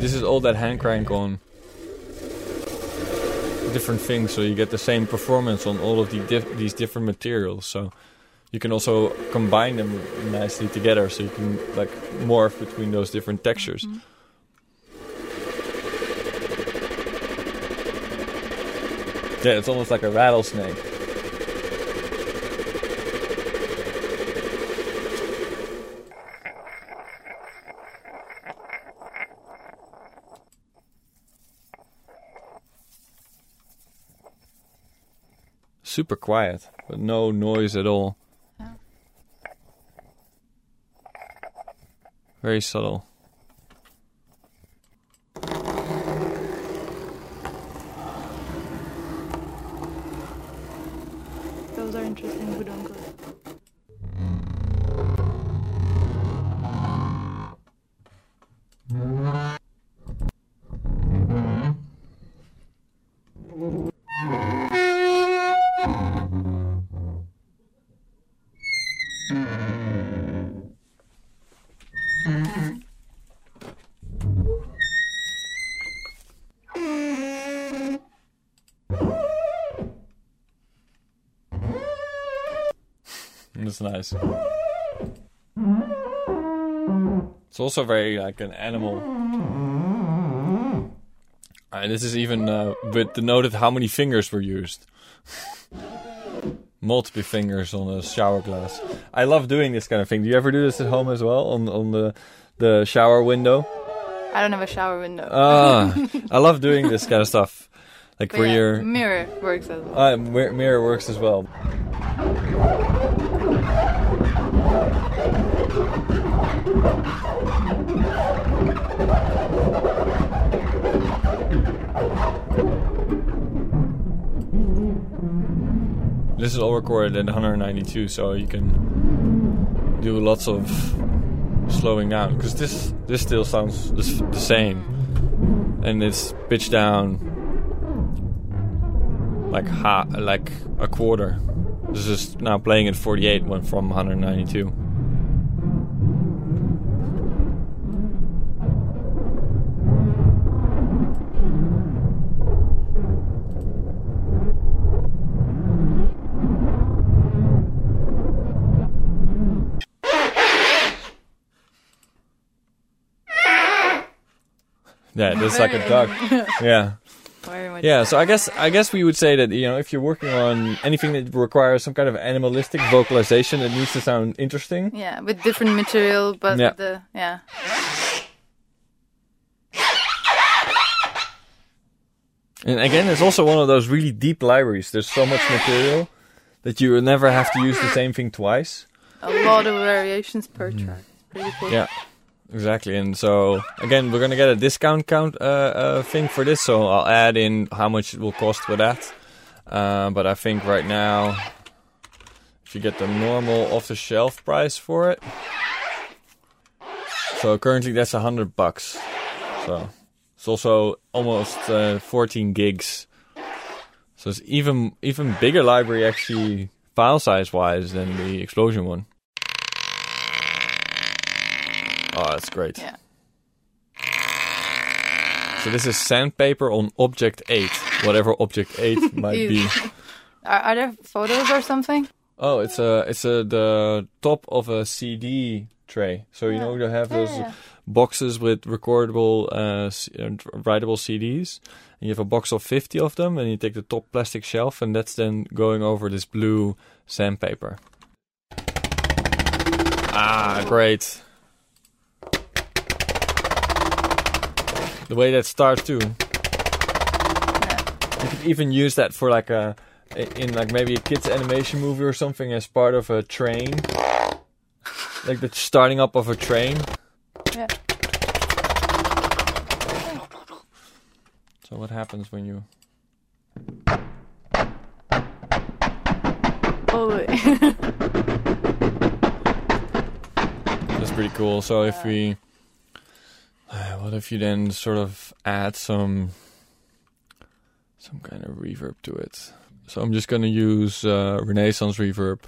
This is all that hand crank on different things, so you get the same performance on all of the dif- these different materials. So you can also combine them nicely together, so you can like morph between those different textures. Mm-hmm. Yeah, it's almost like a rattlesnake. Super quiet, but no noise at all. Yeah. Very subtle. Those are interesting budonkas. Mm. That's nice. It's also very like an animal And this is even uh, with of how many fingers were used. Multiple fingers on a shower glass. I love doing this kind of thing. Do you ever do this at home as well on on the the shower window? I don't have a shower window. Ah, I love doing this kind of stuff. Like But where yeah, mirror works as well. Uh, mir- mirror works as well. This is all recorded at 192, so you can do lots of slowing down because this this still sounds the same, and it's pitched down like ha like a quarter. This is now playing at 48 went from 192. Yeah, is like a duck. Yeah. Yeah, so I guess I guess we would say that you know if you're working on anything that requires some kind of animalistic vocalization, it needs to sound interesting. Yeah, with different material, but Yeah. the yeah. And again, it's also one of those really deep libraries. There's so much material that you will never have to use the same thing twice. A lot of variations per track. Pretty cool. Yeah, exactly. And so again, we're gonna get a discount count uh, uh, thing for this, so I'll add in how much it will cost for that. Uh, but I think right now, if you get the normal off-the-shelf price for it, so currently that's a hundred bucks. So it's also almost uh, 14 gigs. So it's even even bigger library actually file size wise than the explosion one. Oh, that's great. Yeah. So this is sandpaper on object 8, whatever object 8 might be. Are, are there photos or something? Oh, it's a it's a the top of a CD tray. So you know you have those Yeah. boxes with recordable uh, uh, writable CDs. And you have a box of 50 of them and you take the top plastic shelf and that's then going over this blue sandpaper. Ah, great. The way that starts too. You could even use that for like a in like maybe a kids animation movie or something as part of a train. Like the starting up of a train. Yeah. So what happens when you Oh, That's pretty cool. So if we what if you then sort of add some some kind of reverb to it. So I'm just going to use uh, Renaissance reverb.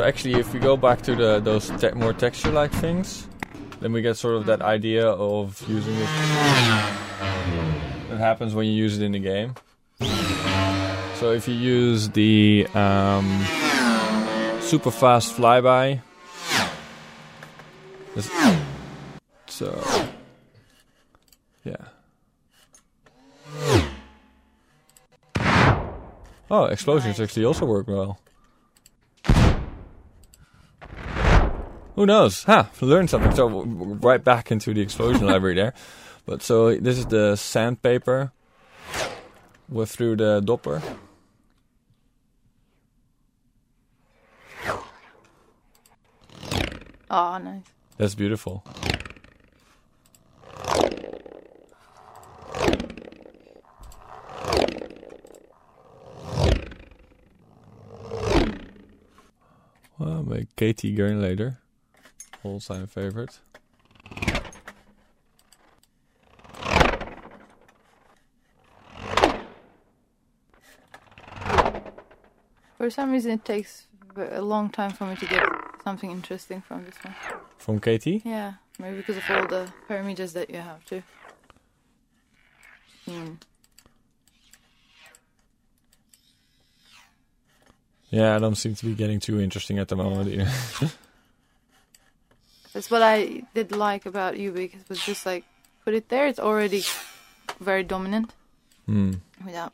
So actually, if we go back to the those te- more texture-like things, then we get sort of that idea of using it. That happens when you use it in the game. So if you use the um, super fast flyby, so yeah. Oh, explosions actually also work well. Who knows? Ha! Learned something. So w- w- right back into the explosion library there. But so this is the sandpaper with through the Doppler. oh, nice. That's beautiful. Well, my Katie going later. All time favorite. For some reason, it takes a long time for me to get something interesting from this one. From Katie? Yeah, maybe because of all the parameters that you have too. Hmm. Yeah, I don't seem to be getting too interesting at the moment either. That's what I did like about Ubik. It was just like put it there. It's already very dominant Hmm. without.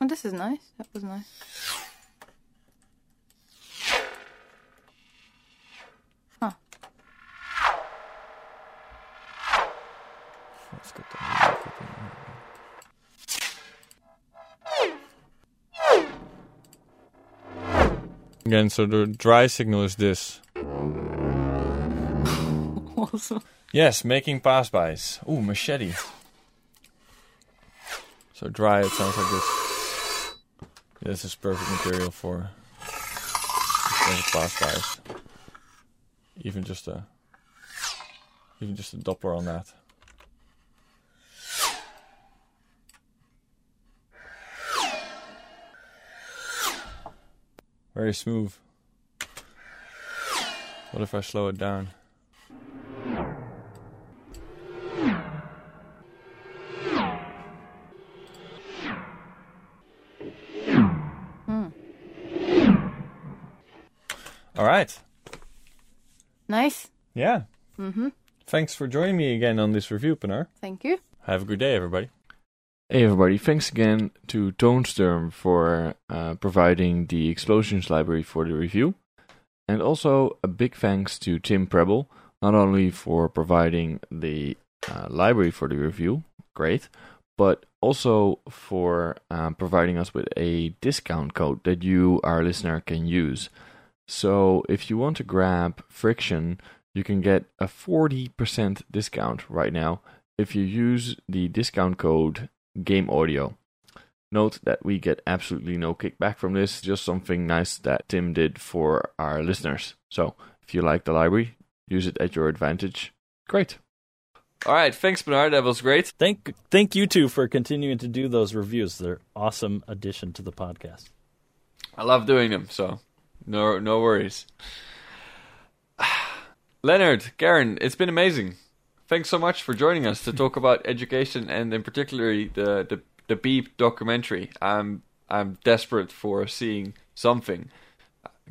Oh, this is nice. That was nice. Huh. Let's get that. Again, so the dry signal is this. Yes, making pass-bys. Ooh, machete. So dry, it sounds like this. This is perfect material for pass-bys. Even just a, even just a Doppler on that. Very smooth. What if I slow it down? Right. Nice. Yeah. Mm-hmm. Thanks for joining me again on this review, Pinar. Thank you. Have a good day, everybody. Hey, everybody. Thanks again to Tonestorm for uh, providing the explosions library for the review. And also a big thanks to Tim Prebble, not only for providing the uh, library for the review, great, but also for um, providing us with a discount code that you, our listener, can use. So if you want to grab Friction, you can get a 40% discount right now if you use the discount code Game Audio. Note that we get absolutely no kickback from this, just something nice that Tim did for our listeners. So if you like the library, use it at your advantage. Great. All right, thanks, Bernard. That was great. Thank thank you two for continuing to do those reviews. They're awesome addition to the podcast. I love doing them, so no no worries. Leonard, Karen, it's been amazing. Thanks so much for joining us to talk about education and in particularly the the, the Beep documentary. I'm I'm desperate for seeing something.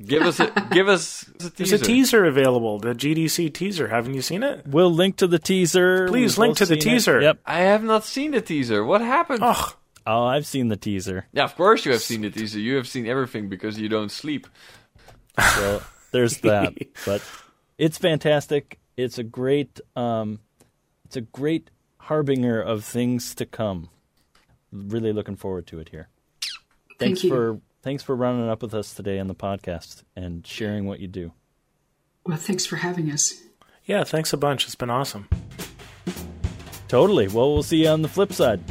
Give us a give us a There's a teaser available, the GDC teaser. Haven't you seen it? We'll link to the teaser. Please We've link to the seen it. teaser. Yep. I have not seen the teaser. What happened? Oh, Oh, I've seen the teaser. Yeah, of course you have seen the teaser. You have seen everything because you don't sleep. So there's that. But it's fantastic. It's a great um it's a great harbinger of things to come. Really looking forward to it here. Thank Thanks you. for thanks for running up with us today on the podcast and sharing what you do. Well, thanks for having us. yeah, thanks a bunch. It's been awesome. Totally. Well, we'll see you on the flip side.